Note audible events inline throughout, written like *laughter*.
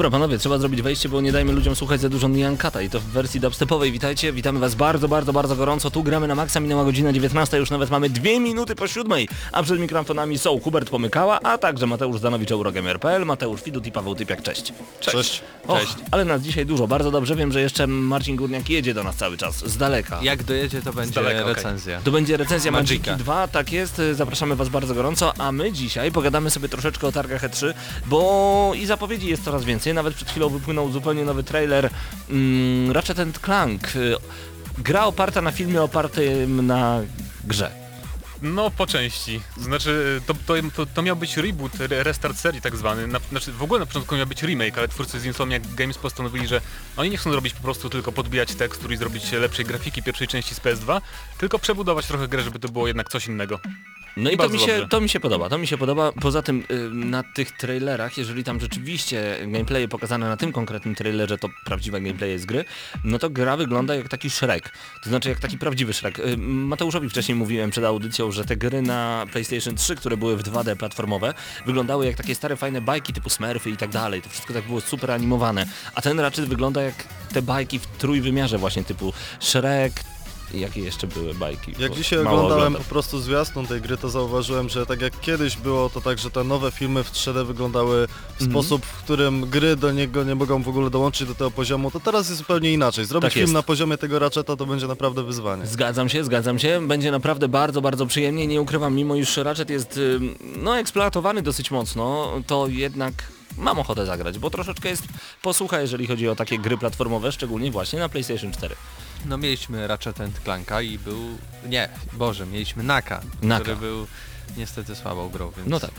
Dobra panowie, trzeba zrobić wejście, bo nie dajmy ludziom słuchać za dużo Niankata i to w wersji dubstepowej. Witajcie, witamy was bardzo, bardzo, bardzo gorąco. Tu gramy na maksa, minęła godzina 19, już nawet mamy dwie minuty po siódmej, a przed mikrofonami są Hubert Pomykała, a także Mateusz Zanowicz, Eurogamer.pl, Mateusz Widut i Paweł Typiak. Cześć. Cześć. Och, Cześć. ale nas dzisiaj dużo, bardzo dobrze wiem, że jeszcze Marcin Górniak jedzie do nas cały czas, z daleka. Jak dojedzie, to będzie daleka, recenzja. To będzie recenzja Magiki Magika. 2, tak jest, zapraszamy Was bardzo gorąco, a my dzisiaj pogadamy sobie troszeczkę o targach E3, bo i zapowiedzi jest coraz więcej, nawet przed chwilą wypłynął zupełnie nowy trailer mm, Ratchet Clank. Y, Gra oparta na filmie opartym na grze. No po części. Znaczy to, to, to, to miał być reboot, re- restart serii tak zwany. Na, znaczy w ogóle na początku miał być remake, ale twórcy z Insomniac Games postanowili, że oni nie chcą zrobić po prostu tylko podbijać tekstur i zrobić lepszej grafiki pierwszej części z PS2, tylko przebudować trochę grę, żeby to było jednak coś innego. No i to Bardzo mi, się, dobrze. to mi się podoba, to mi się podoba. Poza tym y, na tych trailerach, jeżeli tam rzeczywiście gameplaye pokazane na tym konkretnym trailerze to prawdziwe gameplaye z gry, no to gra wygląda jak taki Shrek. To znaczy jak taki prawdziwy Shrek. Y, Mateuszowi wcześniej mówiłem przed audycją, że te gry na PlayStation 3, które były w 2D platformowe, wyglądały jak takie stare fajne bajki typu Smurfy i tak dalej. To wszystko tak było super animowane. A ten raczej wygląda jak te bajki w trójwymiarze właśnie typu Shrek, Jakie jeszcze były bajki? Jak dzisiaj oglądałem oglądam. po prostu zwiastun tej gry, to zauważyłem, że tak jak kiedyś było to tak, że te nowe filmy w 3D wyglądały w Mhm. sposób, w którym gry do niego nie mogą w ogóle dołączyć do tego poziomu, to teraz jest zupełnie inaczej. Zrobić Tak film jest. na poziomie tego Ratcheta to będzie naprawdę wyzwanie. Zgadzam się, zgadzam się. Będzie naprawdę bardzo, bardzo przyjemnie. Nie ukrywam, mimo iż Ratchet jest no, eksploatowany dosyć mocno, to jednak mam ochotę zagrać, bo troszeczkę jest posłucha, jeżeli chodzi o takie gry platformowe, szczególnie właśnie na PlayStation 4. No mieliśmy Ratchet and Clanka i był... Nie, Boże, mieliśmy Naka, Naka. który był niestety słabą grą, więc No tak.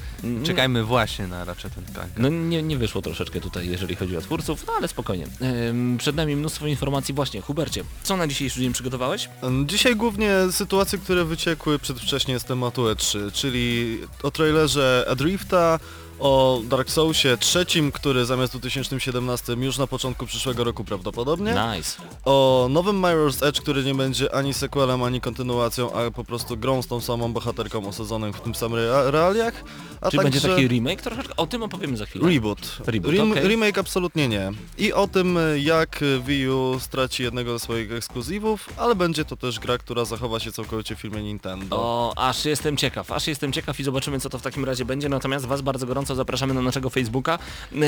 czekajmy właśnie na Ratchet and Clanka. No nie, nie wyszło troszeczkę tutaj, jeżeli chodzi o twórców, no ale spokojnie. Ym, przed nami mnóstwo informacji właśnie. Hubercie, co na dzisiejszy dzień przygotowałeś? Dzisiaj głównie sytuacje, które wyciekły przedwcześnie z tematu E3, czyli o trailerze Adrifta, o Dark Soulsie trzecim, który zamiast w 2017 już na początku przyszłego roku prawdopodobnie. Nice. o nowym Mirror's Edge, który nie będzie ani sequelem, ani kontynuacją, a po prostu grą z tą samą bohaterką osadzoną w tym samym rea- realiach. A Czy także będzie taki remake troszeczkę? O tym opowiemy za chwilę. reboot. Reboot, Rem- okej. Remake absolutnie nie. I o tym, jak Wii U straci jednego ze swoich ekskluzywów, ale będzie to też gra, która zachowa się całkowicie w filmie Nintendo. O, aż jestem ciekaw, aż jestem ciekaw i zobaczymy co to w takim razie będzie, natomiast Was bardzo gorąco zapraszamy na naszego Facebooka.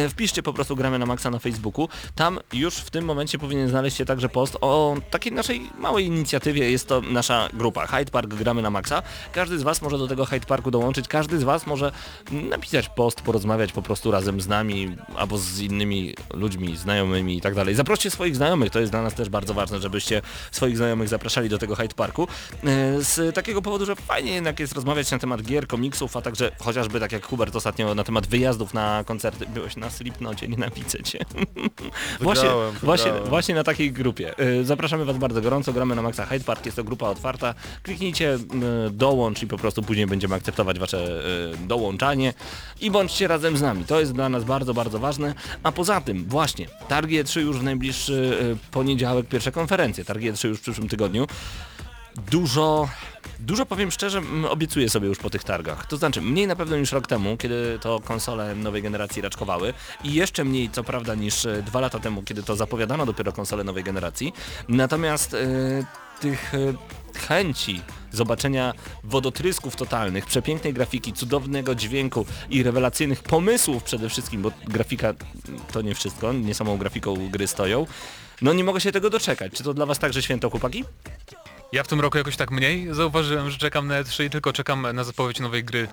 Wpiszcie po prostu gramy na maksa na Facebooku. Tam już w tym momencie powinien znaleźć się także post o takiej naszej małej inicjatywie. Jest to nasza grupa Hyde Park gramy na maksa. Każdy z Was może do tego Hyde Parku dołączyć, każdy z Was może napisać post, porozmawiać po prostu razem z nami albo z innymi ludźmi, znajomymi i tak dalej. Zaproście swoich znajomych, to jest dla nas też bardzo ważne, żebyście swoich znajomych zapraszali do tego Hyde Parku. E, Z takiego powodu, że fajnie jednak jest rozmawiać na temat gier, komiksów, a także chociażby tak jak Hubert ostatnio na temat wyjazdów na koncerty. Byłeś na Slipnocie, nienawidzę cię. *laughs* właśnie, Wygrałem, właśnie, wygrałem. właśnie na takiej grupie. E, Zapraszamy Was bardzo gorąco, gramy na Maxa Hyde Park, jest to grupa otwarta. Kliknijcie e, dołącz i po prostu później będziemy akceptować Wasze e, dołączanie i bądźcie razem z nami. To jest dla nas bardzo, bardzo ważne. A poza tym, właśnie, Targi E3 już w najbliższy poniedziałek, pierwsze konferencje. Targi E3 już w przyszłym tygodniu. Dużo Dużo powiem szczerze, obiecuję sobie już po tych targach. To znaczy mniej na pewno niż rok temu, kiedy to konsole nowej generacji raczkowały i jeszcze mniej co prawda niż e, dwa lata temu, kiedy to zapowiadano dopiero konsole nowej generacji. Natomiast e, tych e, chęci zobaczenia wodotrysków totalnych, przepięknej grafiki, cudownego dźwięku i rewelacyjnych pomysłów przede wszystkim, bo grafika to nie wszystko, nie samą grafiką gry stoją. No nie mogę się tego doczekać. Czy to dla was także święto, chłopaki? Ja w tym roku jakoś tak mniej zauważyłem, że czekam na E3, tylko czekam na zapowiedź nowej gry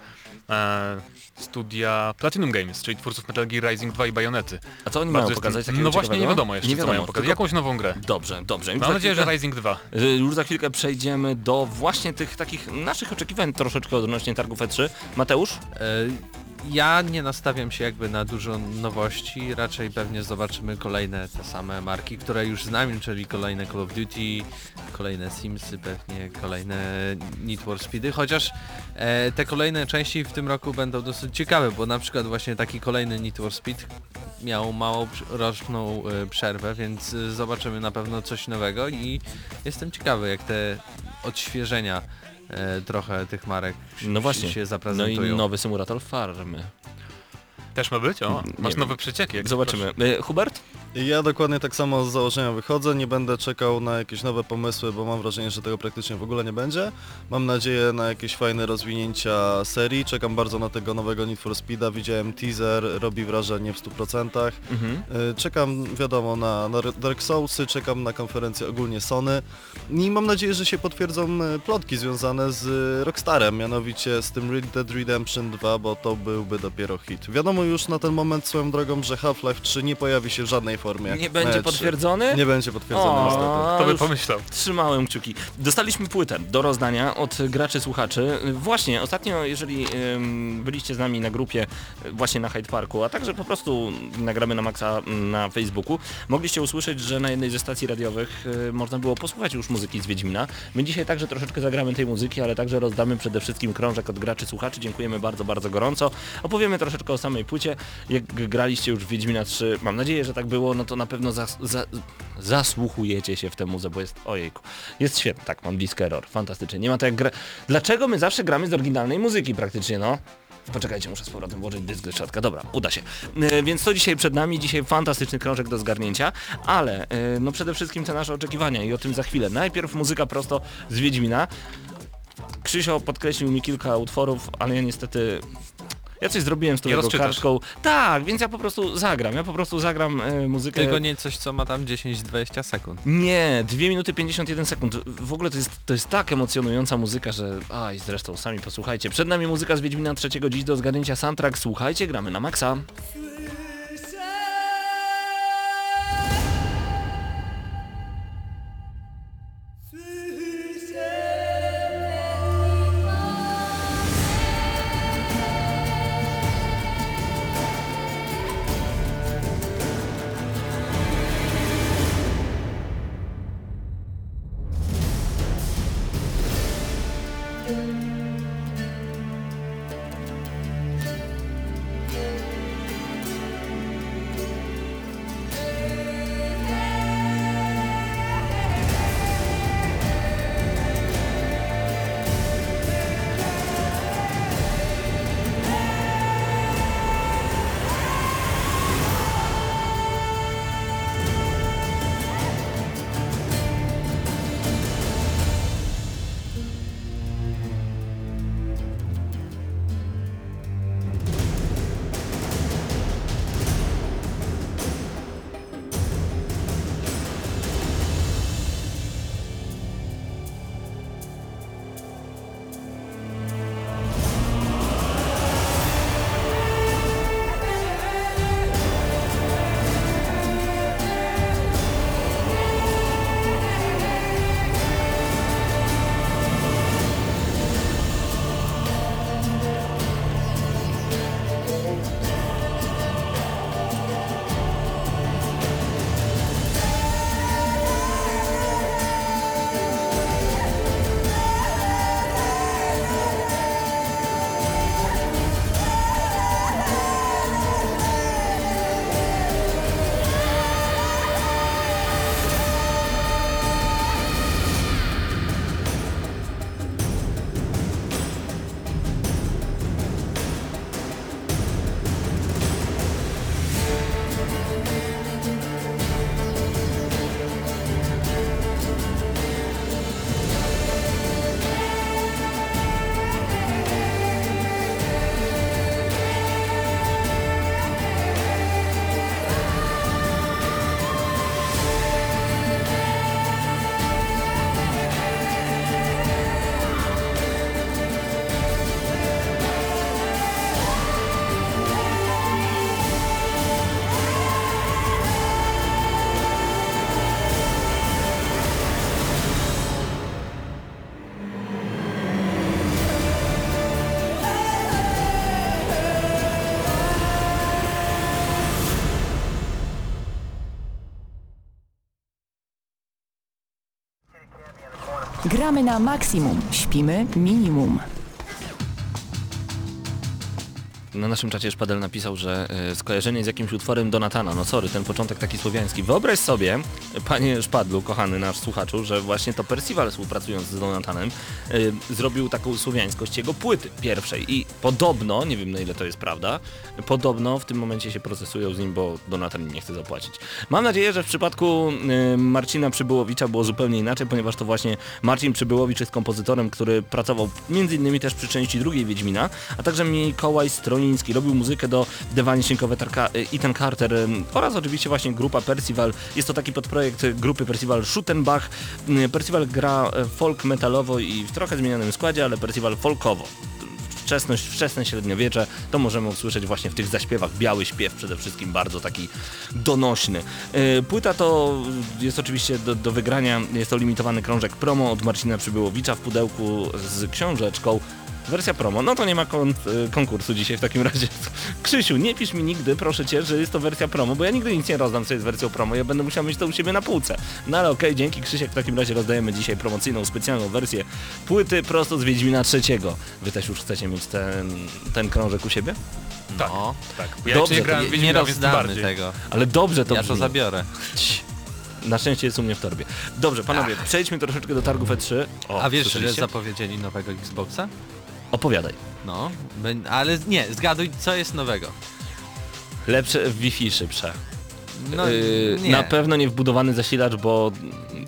e, studia Platinum Games, czyli twórców Metal Gear Rising 2 i Bajonety. A co oni Bardzo mają pokazać? takiego No właśnie nie wiadomo jeszcze nie co wiadomo, mają pokazać. tylko- Jakąś nową grę. Dobrze, dobrze. Już Mam nadzieję, że chwilkę- Rising 2. Y, Już za chwilkę przejdziemy do właśnie tych takich naszych oczekiwań troszeczkę odnośnie targów E3. Mateusz? E, Ja nie nastawiam się jakby na dużo nowości, raczej pewnie zobaczymy kolejne te same marki, które już znamy, czyli kolejne Call of Duty, kolejne Simsy, pewnie kolejne Need for Speedy, chociaż e, te kolejne części w tym roku będą dosyć ciekawe, bo na przykład właśnie taki kolejny Need for Speed miał małą roczną e, przerwę, więc e, zobaczymy na pewno coś nowego i jestem ciekawy jak te odświeżenia trochę tych marek No właśnie. się No zaprezentują. i nowy symulator farmy. Też ma być? O, Nie masz wiem. nowe przecieki. jak Zobaczymy. Y, Hubert? Ja dokładnie tak samo z założenia wychodzę, nie będę czekał na jakieś nowe pomysły, bo mam wrażenie, że tego praktycznie w ogóle nie będzie. Mam nadzieję na jakieś fajne rozwinięcia serii, czekam bardzo na tego nowego Need for Speeda, widziałem teaser, robi wrażenie w 100%. Mhm. Y, Czekam, wiadomo, na, na Dark Soulsy, czekam na konferencję ogólnie Sony i mam nadzieję, że się potwierdzą y, plotki związane z y, Rockstarem, mianowicie z tym Red Dead Redemption 2, bo to byłby dopiero hit. Wiadomo już na ten moment swoją drogą, że Half-Life 3 nie pojawi się w żadnej formie. Nie będzie E3. potwierdzony? Nie będzie potwierdzony O, niestety. Kto by już pomyślał? Trzymałem kciuki. Dostaliśmy płytę do rozdania od graczy słuchaczy. Właśnie, ostatnio, jeżeli ym, byliście z nami na grupie y, właśnie na Hyde Parku, a także po prostu nagramy na Maxa na Facebooku, mogliście usłyszeć, że na jednej ze stacji radiowych y, można było posłuchać już muzyki z Wiedźmina. My dzisiaj także troszeczkę zagramy tej muzyki, ale także rozdamy przede wszystkim krążek od graczy słuchaczy. Dziękujemy bardzo, bardzo gorąco. Opowiemy troszeczkę o samej płycie. Jak graliście już w Wiedźmina 3, mam nadzieję, że tak było, no to na pewno zas za zasłuchujecie się w tę muzę, bo jest, ojejku, jest świetny, tak, mam Disc Error, fantastycznie, nie ma to jak gra... Dlaczego my zawsze gramy z oryginalnej muzyki praktycznie, no? Poczekajcie, muszę z powrotem włożyć dysk do środka. Dobra, uda się. E, więc to dzisiaj przed nami, dzisiaj fantastyczny krążek do zgarnięcia, ale e, no przede wszystkim te nasze oczekiwania i o tym za chwilę. Najpierw muzyka prosto z Wiedźmina. Krzysio podkreślił mi kilka utworów, ale ja niestety... Ja coś zrobiłem z tą jego kartką. Tak, więc ja po prostu zagram. Ja po prostu zagram e, muzykę. Tylko nie coś, co ma tam 10-20 sekund. Nie, 2 minuty 51 sekund. W ogóle to jest, to jest tak emocjonująca muzyka, że... Aj, zresztą sami posłuchajcie. Przed nami muzyka z Wiedźmina trzeciego dziś do zgarnięcia soundtrack. Słuchajcie, gramy na maksa. Gramy na maksimum, śpimy minimum. Na naszym czacie Szpadel napisał, że e, skojarzenie z jakimś utworem Donatana, no sorry, ten początek taki słowiański. Wyobraź sobie, panie Szpadlu, kochany nasz słuchaczu, że właśnie to Percival współpracując z Donatanem e, zrobił taką słowiańskość jego płyty pierwszej i podobno, nie wiem na ile to jest prawda, podobno w tym momencie się procesują z nim, bo Donatan nie chce zapłacić. Mam nadzieję, że w przypadku e, Marcina Przybyłowicza było zupełnie inaczej, ponieważ to właśnie Marcin Przybyłowicz jest kompozytorem, który pracował innymi też przy części drugiej Wiedźmina, a także Mikołaj Stroniński robił muzykę do The Vanishing of Etar- Ethan Carter em, oraz oczywiście właśnie grupa Percival. Jest to taki podprojekt grupy Percival Schuttenbach. Percival gra folk metalowo i w trochę zmienionym składzie, ale Percival folkowo wczesność, wczesne średniowiecze, to możemy usłyszeć właśnie w tych zaśpiewach. Biały śpiew przede wszystkim, bardzo taki donośny. E, Płyta to jest oczywiście do, do wygrania, jest to limitowany krążek promo od Marcina Przybyłowicza w pudełku z książeczką. Wersja promo, no to nie ma kon e, konkursu dzisiaj w takim razie. *laughs* Krzysiu, nie pisz mi nigdy, proszę cię, że jest to wersja promo, bo ja nigdy nic nie rozdam, co jest wersją promo, ja będę musiał mieć to u siebie na półce. No ale okej, dzięki Krzysiek, w takim razie rozdajemy dzisiaj promocyjną, specjalną wersję płyty prosto z Wiedźmina trzeciego. Wy też już chcecie mieć ten, ten krążek u siebie? Tak, No, tak. Ja Dobrze, nie grałem w nie rozdamy tego. Ale dobrze to Ja to zabiorę. Na szczęście jest u mnie w torbie. Dobrze, panowie, przejdźmy troszeczkę do targów E3. O, A wiesz, że zapowiedzieli nowego Xboxa? Opowiadaj. No, ale nie, zgaduj co jest nowego. Lepsze Wi-Fi szybsze. No Yy, nie, Na pewno nie wbudowany zasilacz, bo,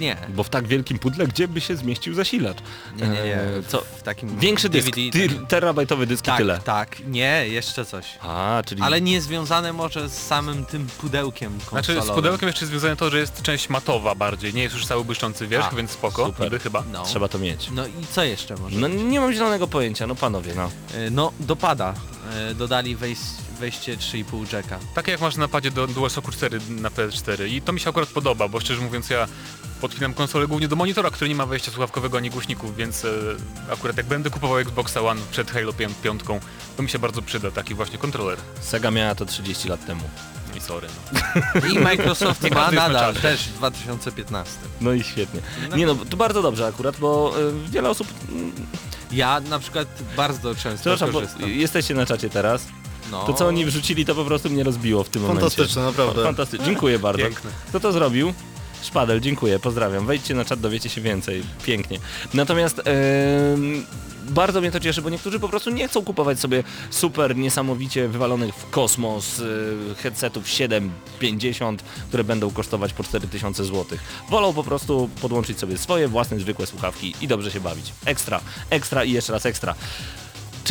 nie. bo w tak wielkim pudle gdzie by się zmieścił zasilacz? Nie, nie, nie. Eee, co? W takim Większy dysk, DVD, ty, tak. terabajtowy dysk i tak, tyle. tak, nie, jeszcze coś. A, czyli... Ale nie związane może z samym tym pudełkiem konsolowym. Znaczy z pudełkiem jeszcze jest związane to, że jest część matowa bardziej, nie jest już cały błyszczący wierzch, A, więc spoko, super. niby chyba. No. Trzeba to mieć. No i co jeszcze może? No nie mam zielonego pojęcia, no panowie, no. E, No, dopada. E, Dodali wejś, wejście 3,5 jacka. Tak jak masz na padzie do DualShocku 4 na PS4 i to mi się akurat podoba, bo szczerze mówiąc ja podpinam konsolę głównie do monitora, który nie ma wejścia słuchawkowego ani głośników, więc e, akurat jak będę kupował Xboxa One przed Halo 5, to mi się bardzo przyda taki właśnie kontroler. Sega miała to 30 lat temu. I sorry. No. *laughs* I Microsoft ma nadal, też 2015. No i świetnie. Nie no, to bardzo dobrze akurat, bo y, wiele osób... mm, Ja na przykład bardzo często Przepraszam, bo korzystam. jesteście na czacie teraz. No, To co oni wrzucili to po prostu mnie rozbiło w tym momencie. Fantastyczne, naprawdę. Fantastycznie, dziękuję bardzo. Piękne. Kto to zrobił? Szpadel, dziękuję, pozdrawiam. Wejdźcie na czat, dowiecie się więcej. Pięknie. Natomiast em, bardzo mnie to cieszy, bo niektórzy po prostu nie chcą kupować sobie super niesamowicie wywalonych w kosmos y, headsetów 750, które będą kosztować po 4000 zł. Wolą po prostu podłączyć sobie swoje własne zwykłe słuchawki i dobrze się bawić. Ekstra, ekstra i jeszcze raz ekstra.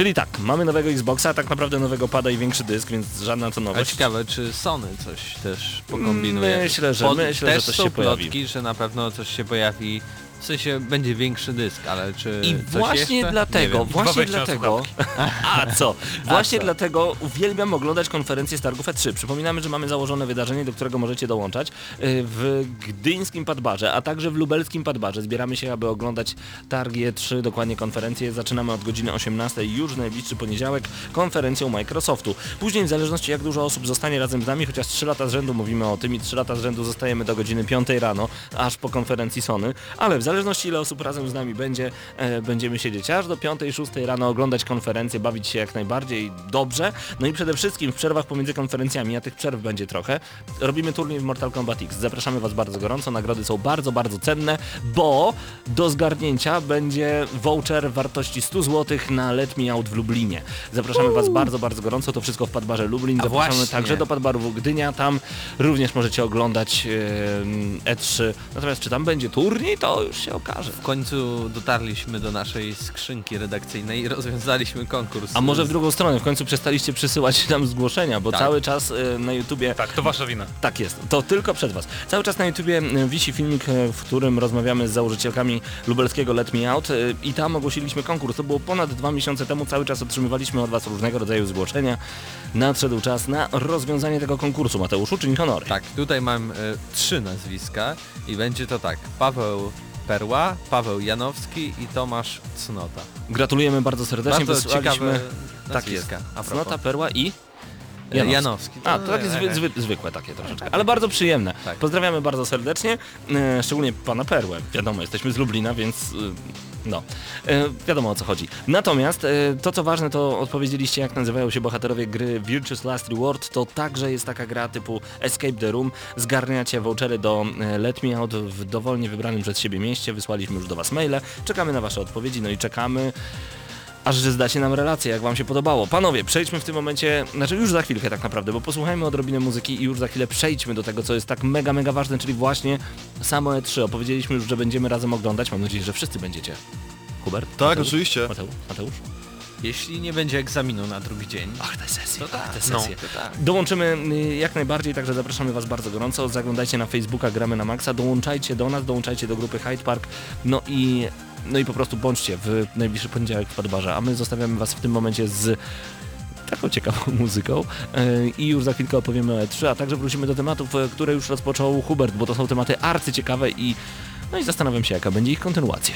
Czyli tak, mamy nowego Xboxa, a tak naprawdę nowego pada i większy dysk, więc żadna to A nowość. ciekawe, czy Sony coś też pokombinuje. Myślę, że- myślę, że też coś są się pojawi. plotki, że na pewno coś się pojawi. W sensie będzie większy dysk, ale czy I coś właśnie jeszcze? dlatego, Nie wiem. właśnie dlatego, *laughs* a co? Właśnie co? dlatego uwielbiam oglądać konferencję z targów E3. Przypominamy, że mamy założone wydarzenie, do którego możecie dołączać y, w gdyńskim Padbarze, a także w lubelskim Padbarze. Zbieramy się, aby oglądać targi E3, dokładnie konferencję. Zaczynamy od godziny 18 już w najbliższy poniedziałek konferencją Microsoftu. Później w zależności jak dużo osób zostanie razem z nami, chociaż 3 lata z rzędu mówimy o tym i 3 lata z rzędu zostajemy do godziny 5 rano, aż po konferencji Sony, ale w zależności ile osób razem z nami będzie, e, będziemy siedzieć aż do 5-6 rano, oglądać konferencję, bawić się jak najbardziej dobrze. No i przede wszystkim w przerwach pomiędzy konferencjami, a tych przerw będzie trochę, robimy turniej w Mortal Kombat X. Zapraszamy Was bardzo gorąco, nagrody są bardzo, bardzo cenne, bo do zgarnięcia będzie voucher wartości 100 zł na Let Me Out w Lublinie. Zapraszamy Was bardzo, bardzo gorąco, to wszystko w Padbarze Lublin. A Zapraszamy właśnie. także do Padbaru Gdynia, tam również możecie oglądać e, E3. Natomiast czy tam będzie turniej, to już się okaże. W końcu dotarliśmy do naszej skrzynki redakcyjnej i rozwiązaliśmy konkurs. A może w drugą stronę, w końcu przestaliście przysyłać nam zgłoszenia, bo Tak. cały czas e, na YouTubie Tak, to wasza wina. Tak jest, to tylko przed Was. Cały czas na YouTubie e, wisi filmik, e, w którym rozmawiamy z założycielkami lubelskiego Let Me Out i tam ogłosiliśmy konkurs. To było ponad dwa miesiące temu, cały czas otrzymywaliśmy od Was różnego rodzaju zgłoszenia. Nadszedł czas na rozwiązanie tego konkursu. Mateuszu, czyń honory. Tak, tutaj mam e, trzy nazwiska i będzie to tak. Paweł Perła, Paweł Janowski i Tomasz Cnota. Gratulujemy bardzo serdecznie, Bardzo wysłaliśmy... Tak jest. Cnota, Perła i... Janowski. Janowski. A, to takie zwy, zwy, zwykłe takie troszeczkę, ale bardzo przyjemne. Tak. Pozdrawiamy bardzo serdecznie, e, szczególnie pana Perłę. Wiadomo, jesteśmy z Lublina, więc e, no, e, wiadomo o co chodzi. Natomiast e, to co ważne, to odpowiedzieliście jak nazywają się bohaterowie gry Virtuous Last Reward, to także jest taka gra typu Escape the Room, zgarniacie vouchery do e, Let Me Out w dowolnie wybranym przez siebie mieście, wysłaliśmy już do was maile, czekamy na wasze odpowiedzi, no i czekamy aż że zdacie nam relację, jak wam się podobało. Panowie, przejdźmy w tym momencie, znaczy już za chwilkę tak naprawdę, bo posłuchajmy odrobinę muzyki i już za chwilę przejdźmy do tego, co jest tak mega, mega ważne, czyli właśnie samo E3. Opowiedzieliśmy już, że będziemy razem oglądać, mam nadzieję, że wszyscy będziecie. Hubert? Tak, Mateusz? oczywiście. Mateusz? Mateusz? Jeśli nie będzie egzaminu na drugi dzień, Ach, te sesje, To tak, ach, te no, sesje. to tak. Dołączymy y, jak najbardziej, także zapraszamy Was bardzo gorąco. Zaglądajcie na Facebooka Gramy na Maxa, dołączajcie do nas, dołączajcie do grupy Hyde Park, no i, no i po prostu bądźcie w najbliższy poniedziałek w Podbarze, a my zostawiamy Was w tym momencie z taką ciekawą *laughs* muzyką y, i już za chwilkę opowiemy o E3, a także wrócimy do tematów, y, które już rozpoczął Hubert, bo to są tematy arcyciekawe i no i zastanawiam się, jaka będzie ich kontynuacja.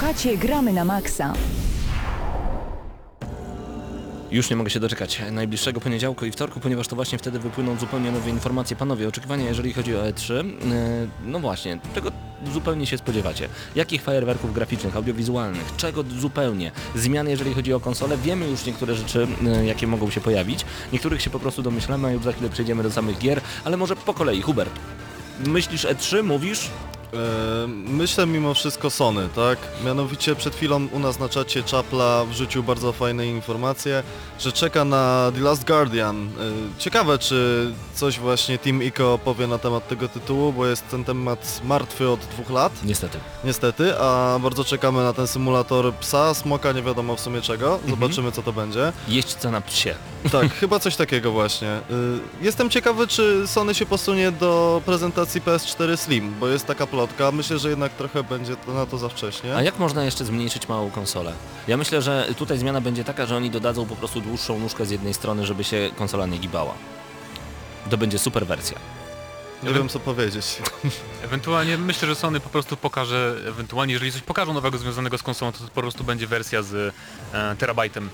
Słuchacie Gramy na Maxa. Już nie mogę się doczekać najbliższego poniedziałku i wtorku, ponieważ to właśnie wtedy wypłyną zupełnie nowe informacje. Panowie, oczekiwania jeżeli chodzi o E3, yy, no właśnie, czego zupełnie się spodziewacie? Jakich fajerwerków graficznych, audiowizualnych, czego zupełnie? Zmian jeżeli chodzi o konsolę, wiemy już niektóre rzeczy, yy, jakie mogą się pojawić. Niektórych się po prostu domyślamy, już za chwilę przejdziemy do samych gier, ale może po kolei. Hubert, myślisz E3, mówisz? E, Myślę mimo wszystko Sony, tak? Mianowicie przed chwilą u nas na czacie Czapla wrzucił bardzo fajne informacje, że czeka na The Last Guardian. E, Ciekawe, czy coś właśnie Team Ico powie na temat tego tytułu, bo jest ten temat martwy od dwóch lat, Niestety. niestety, a bardzo czekamy na ten symulator psa, smoka, nie wiadomo w sumie czego. Zobaczymy, co to będzie. Jeźdźca na psie. Tak, *laughs* chyba coś takiego właśnie. Y, Jestem ciekawy, czy Sony się posunie do prezentacji PS4 Slim, bo jest taka plotka, plotka. Myślę, że jednak trochę będzie to na to za wcześnie. A jak można jeszcze zmniejszyć małą konsolę? Ja myślę, że tutaj zmiana będzie taka, że oni dodadzą po prostu dłuższą nóżkę z jednej strony, żeby się konsola nie gibała. To będzie super wersja. Nie wiem co powiedzieć. *laughs* Ewentualnie myślę, że Sony po prostu pokaże, ewentualnie jeżeli coś pokażą nowego związanego z konsolą, to, to po prostu będzie wersja z e, terabajtem.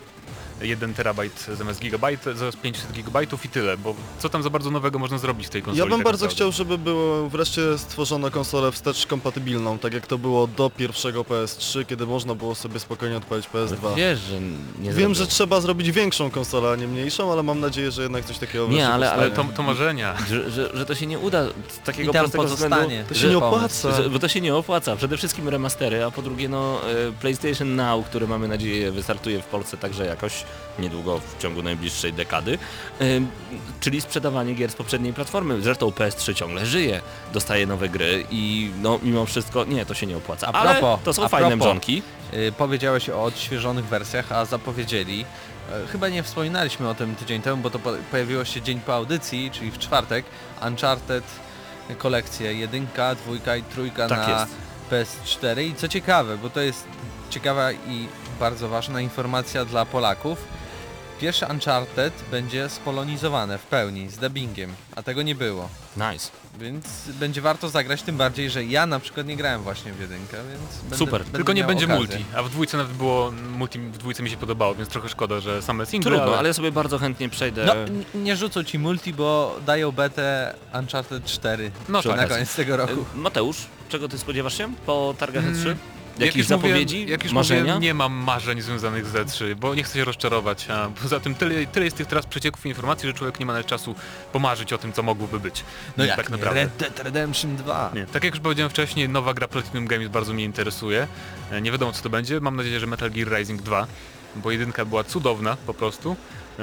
1 terabajt zamiast gigabajt, zamiast 500 gigabajtów i tyle, bo co tam za bardzo nowego można zrobić w tej konsoli? Ja bym tak bardzo chciał, żeby było wreszcie stworzona konsolę wstecz kompatybilną, tak jak to było do pierwszego PS3, kiedy można było sobie spokojnie odpalić PS2. Wiesz, że nie Wiem, że zrobią. trzeba zrobić większą konsolę, a nie mniejszą, ale mam nadzieję, że jednak coś takiego Nie, ale- Ale to, to marzenia. Że, że, że to się nie uda z takiego I tam prostego pozostanie. względu, To się że- nie opłaca. Że, bo to się nie opłaca. Przede wszystkim remastery, a po drugie no e, PlayStation Now, który mamy nadzieję wystartuje w Polsce także jakoś niedługo w ciągu najbliższej dekady, czyli sprzedawanie gier z poprzedniej platformy. Zresztą PS3 ciągle żyje, dostaje nowe gry i no mimo wszystko nie, to się nie opłaca. A Ale propos, to są a fajne propos. mrzonki. Y, powiedziałeś o odświeżonych wersjach, a zapowiedzieli, e, chyba nie wspominaliśmy o tym tydzień temu, bo to po, pojawiło się dzień po audycji, czyli w czwartek, Uncharted kolekcje jedynka, dwójka i trójka Tak na jest. PS4 i co ciekawe, bo to jest ciekawa i bardzo ważna informacja dla Polaków. Pierwszy Uncharted będzie spolonizowane w pełni, z dubbingiem, a tego nie było. Nice. Więc będzie warto zagrać, tym bardziej, że ja na przykład nie grałem właśnie w jedynkę, więc będę, Super, będę tylko nie będzie okazję. multi, a w dwójce nawet było, multi w dwójce mi się podobało, więc trochę szkoda, że same single, Trudno, ale, ale ja sobie bardzo chętnie przejdę. No, nie rzucą ci multi, bo dają betę Uncharted 4 No na tak. koniec tego roku. Mateusz, czego ty spodziewasz się po targach E3? Jakieś jak zapowiedzi? Mówiłem, jak już marzenia? Mówiłem, nie mam marzeń związanych z E3, bo nie chcę się rozczarować. A poza tym tyle, tyle jest tych teraz przecieków informacji, że człowiek nie ma nawet czasu pomarzyć o tym, co mogłoby być. No jak tak nie? naprawdę. Red Dead Redemption 2. Nie. Tak jak już powiedziałem wcześniej, nowa gra Platinum Games bardzo mnie interesuje. E, nie wiadomo co to będzie. Mam nadzieję, że Metal Gear Rising 2, bo jedynka była cudowna po prostu.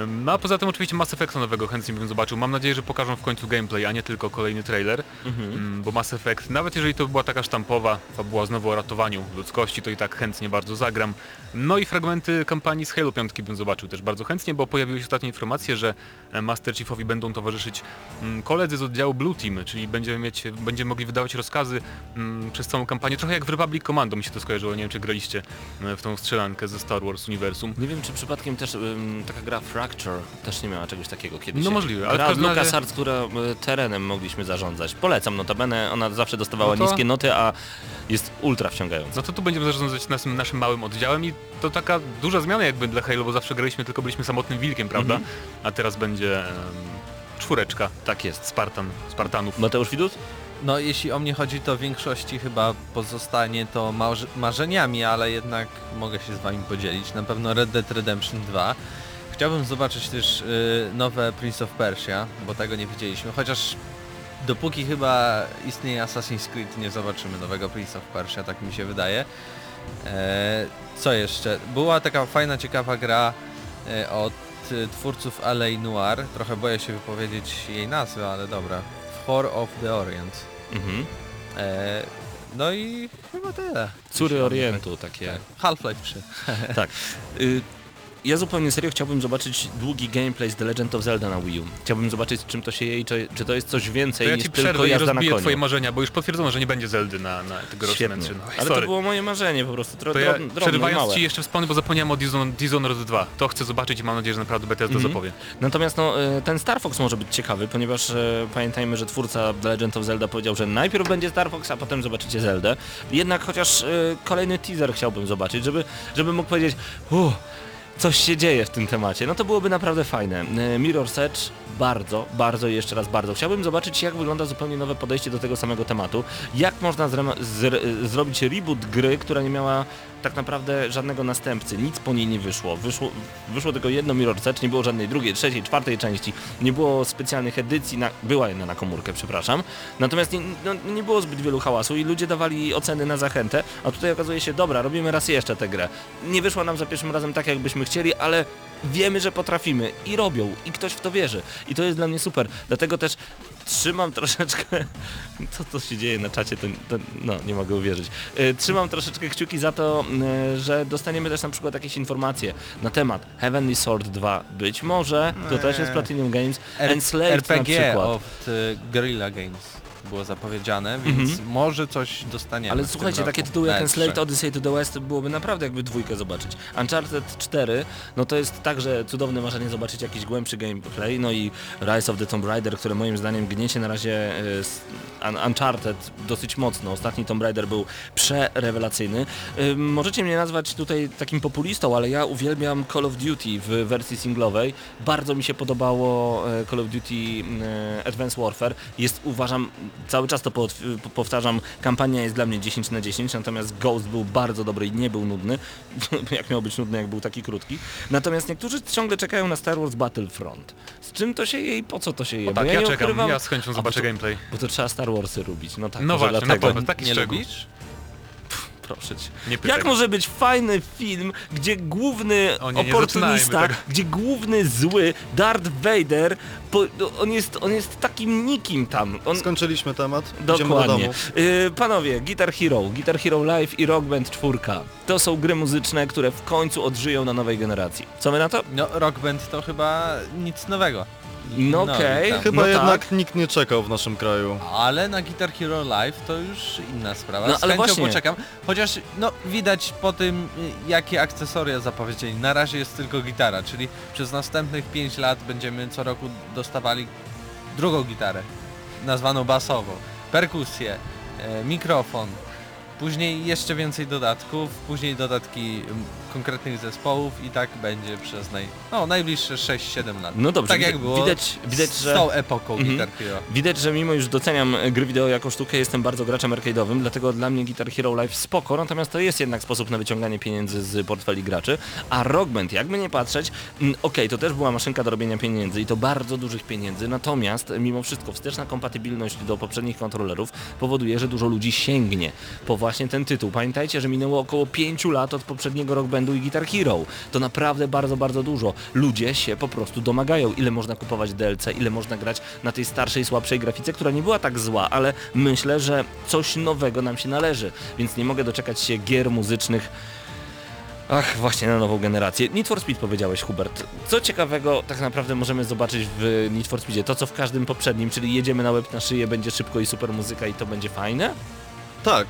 No a poza tym oczywiście Mass Effecta nowego chętnie bym zobaczył. Mam nadzieję, że pokażą w końcu gameplay, a nie tylko kolejny trailer. Mm, Bo Mass Effect, nawet jeżeli to była taka sztampowa fabuła znowu o ratowaniu ludzkości, to i tak chętnie bardzo zagram. No i fragmenty kampanii z Halo 5 bym zobaczył też bardzo chętnie, bo pojawiły się ostatnie informacje, że e, Master Chiefowi będą towarzyszyć mm, koledzy z oddziału Blue Team, czyli będziemy, mieć, będziemy mogli wydawać rozkazy mm, przez całą kampanię, trochę jak w Republic Commando mi się to skojarzyło, nie wiem czy graliście e, w tą strzelankę ze Star Wars uniwersum. Nie wiem, czy przypadkiem też taka gra Fracture też nie miała czegoś takiego kiedyś. No możliwe, ale gra od każdym razie- LucasArts, która y, terenem mogliśmy zarządzać. Polecam, notabene ona zawsze dostawała No to- niskie noty, a jest ultra wciągająca. No to tu będziemy zarządzać naszym, naszym małym oddziałem i to taka duża zmiana jakby dla Halo, bo zawsze graliśmy tylko byliśmy samotnym wilkiem, prawda? Mhm. A teraz będzie em, czwóreczka Tak jest. Spartan, Spartanów. Mateusz Widut? No jeśli o mnie chodzi, to w większości chyba pozostanie to marz- marzeniami, ale jednak mogę się z wami podzielić. Na pewno Red Dead Redemption 2. Chciałbym zobaczyć też y, nowe Prince of Persia, bo tego nie widzieliśmy, chociaż dopóki chyba istnieje Assassin's Creed nie zobaczymy nowego Prince of Persia, tak mi się wydaje. E, co jeszcze? Była taka fajna, ciekawa gra e, od y, twórców LA Noir. Trochę boję się wypowiedzieć jej nazwę, ale dobra. War of the Orient. Mhm. E, no i chyba tyle. Córy Orientu, takie. Half-Life 3. Tak. Y, ja zupełnie serio chciałbym zobaczyć długi gameplay z The Legend of Zelda na Wii U. Chciałbym zobaczyć czym to się je i czy, to jest coś To więcej ja niż tylko jazda na koniu. twoje marzenia, bo już potwierdzono, że nie będzie Zeldy na, na tegorocznym Świetnie. E3. No, Ale sorry. to było moje marzenie po prostu. Tro, To ja, drobne, przerywając małe. ci jeszcze wspomnę, bo zapomniałem o Dishon- Dishonored 2. To chcę zobaczyć i mam nadzieję, że naprawdę Bethesda Mhm. zapowie. Natomiast no, e, ten Star Fox może być ciekawy, ponieważ e, pamiętajmy, że twórca The Legend of Zelda powiedział, że najpierw będzie Star Fox, a potem zobaczycie Zeldę. Jednak chociaż e, kolejny teaser chciałbym zobaczyć, żeby, żeby mógł powiedzieć, uff, coś się dzieje w tym temacie. No to byłoby naprawdę fajne. E, Mirror's Edge bardzo, bardzo i jeszcze raz bardzo. Chciałbym zobaczyć, jak wygląda zupełnie nowe podejście do tego samego tematu. Jak można zrobić reboot gry, która nie miała tak naprawdę żadnego następcy. Nic po niej nie wyszło. Wyszło, wyszło tylko jedno Mirror's Edge, nie było żadnej drugiej, trzeciej, czwartej części. Nie było specjalnych edycji, na, była jedna na komórkę, przepraszam. Natomiast nie, no, nie było zbyt wielu hałasu i ludzie dawali oceny na zachętę, a tutaj okazuje się, dobra, robimy raz jeszcze tę grę. Nie wyszła nam za pierwszym razem tak, jakbyśmy chcieli, ale wiemy, że potrafimy i robią i ktoś w to wierzy. I to jest dla mnie super. Dlatego też trzymam troszeczkę... *laughs* Co to się dzieje na czacie, to, to no nie mogę uwierzyć. E, Trzymam troszeczkę kciuki za to, e, że dostaniemy też na przykład jakieś informacje na temat Heavenly Sword 2. Być może, to też jest Platinum Games, R- Enslaved na RPG przykład. of the Guerrilla Games. Było zapowiedziane, więc Mhm. może coś dostaniemy. Ale w tym słuchajcie, roku takie tytuły na jak E3. Enslaved Odyssey to the West byłoby naprawdę jakby dwójkę zobaczyć. Uncharted 4, no to jest także cudowne marzenie zobaczyć jakiś głębszy gameplay, no i Rise of the Tomb Raider, które moim zdaniem gniecie na razie e, s- Un- Uncharted dosyć mocno. Ostatni Tomb Raider był przerewelacyjny. Możecie mnie nazwać tutaj takim populistą, ale ja uwielbiam Call of Duty w wersji singlowej. Bardzo mi się podobało e, Call of Duty e, Advanced Warfare. Jest, uważam, cały czas to po- po- powtarzam, kampania jest dla mnie 10 na 10, natomiast Ghost był bardzo dobry i nie był nudny. *laughs* jak miał być nudny, jak był taki krótki. Natomiast niektórzy ciągle czekają na Star Wars Battlefront. Z czym to się je i po co to się je? O tak, ja, nie czekam, ukrywam- ja z chęcią zobaczę bo to- gameplay. Bo to trzeba Star Warsy lubić. No tak, No właśnie, na dlatego. pewno, taki Nie szczegół. lubisz? Proszę cię. Nie pytaj. Jak może być fajny film, gdzie główny O nie, nie oportunista, zaczynajmy tego. *laughs* gdzie główny zły Darth Vader, po, no, on, jest, on jest takim nikim tam. On, Skończyliśmy temat, idziemy do Dokładnie. domu. Yy, panowie, Guitar Hero, Guitar Hero Live i Rock Band 4. To są gry muzyczne, które w końcu odżyją na nowej generacji. Co my na to? No Rock Band to chyba nic nowego. No No, okej. tam. Chyba no jednak tak. nikt nie czekał w naszym kraju. Ale na Guitar Hero Live to już inna sprawa. No, Z ale chęcią właśnie. poczekam. Chociaż no widać po tym y, jakie akcesoria zapowiedzieli. Na razie jest tylko gitara, czyli przez następnych 5 lat będziemy co roku dostawali drugą gitarę, nazwaną basową, perkusję, e, mikrofon, później jeszcze więcej dodatków, później dodatki konkretnych zespołów i tak będzie przez naj, no, najbliższe 6-7 lat. No dobrze, tak jak było widać- widać, z że- tą epoką Mhm. Guitar Hero. Widać, że mimo już doceniam gry wideo jako sztukę, jestem bardzo graczem arcade'owym, dlatego dla mnie Guitar Hero Live spoko, natomiast to jest jednak sposób na wyciąganie pieniędzy z portfeli graczy, a Rock Band, jakby nie patrzeć, mm, okej, to też była maszynka do robienia pieniędzy i to bardzo dużych pieniędzy, natomiast mimo wszystko wsteczna kompatybilność do poprzednich kontrolerów powoduje, że dużo ludzi sięgnie po właśnie ten tytuł. Pamiętajcie, że minęło około 5 lat od poprzedniego Rock Bandu i Guitar Hero. To naprawdę bardzo, bardzo dużo. Ludzie się po prostu domagają, ile można kupować DLC, ile można grać na tej starszej, słabszej grafice, która nie była tak zła, ale myślę, że coś nowego nam się należy, więc nie mogę doczekać się gier muzycznych Ach, właśnie na nową generację. Need for Speed powiedziałeś, Hubert. Co ciekawego tak naprawdę możemy zobaczyć w Need for Speedzie? To co w każdym poprzednim, czyli jedziemy na łeb na szyję, będzie szybko i super muzyka i to będzie fajne? Tak.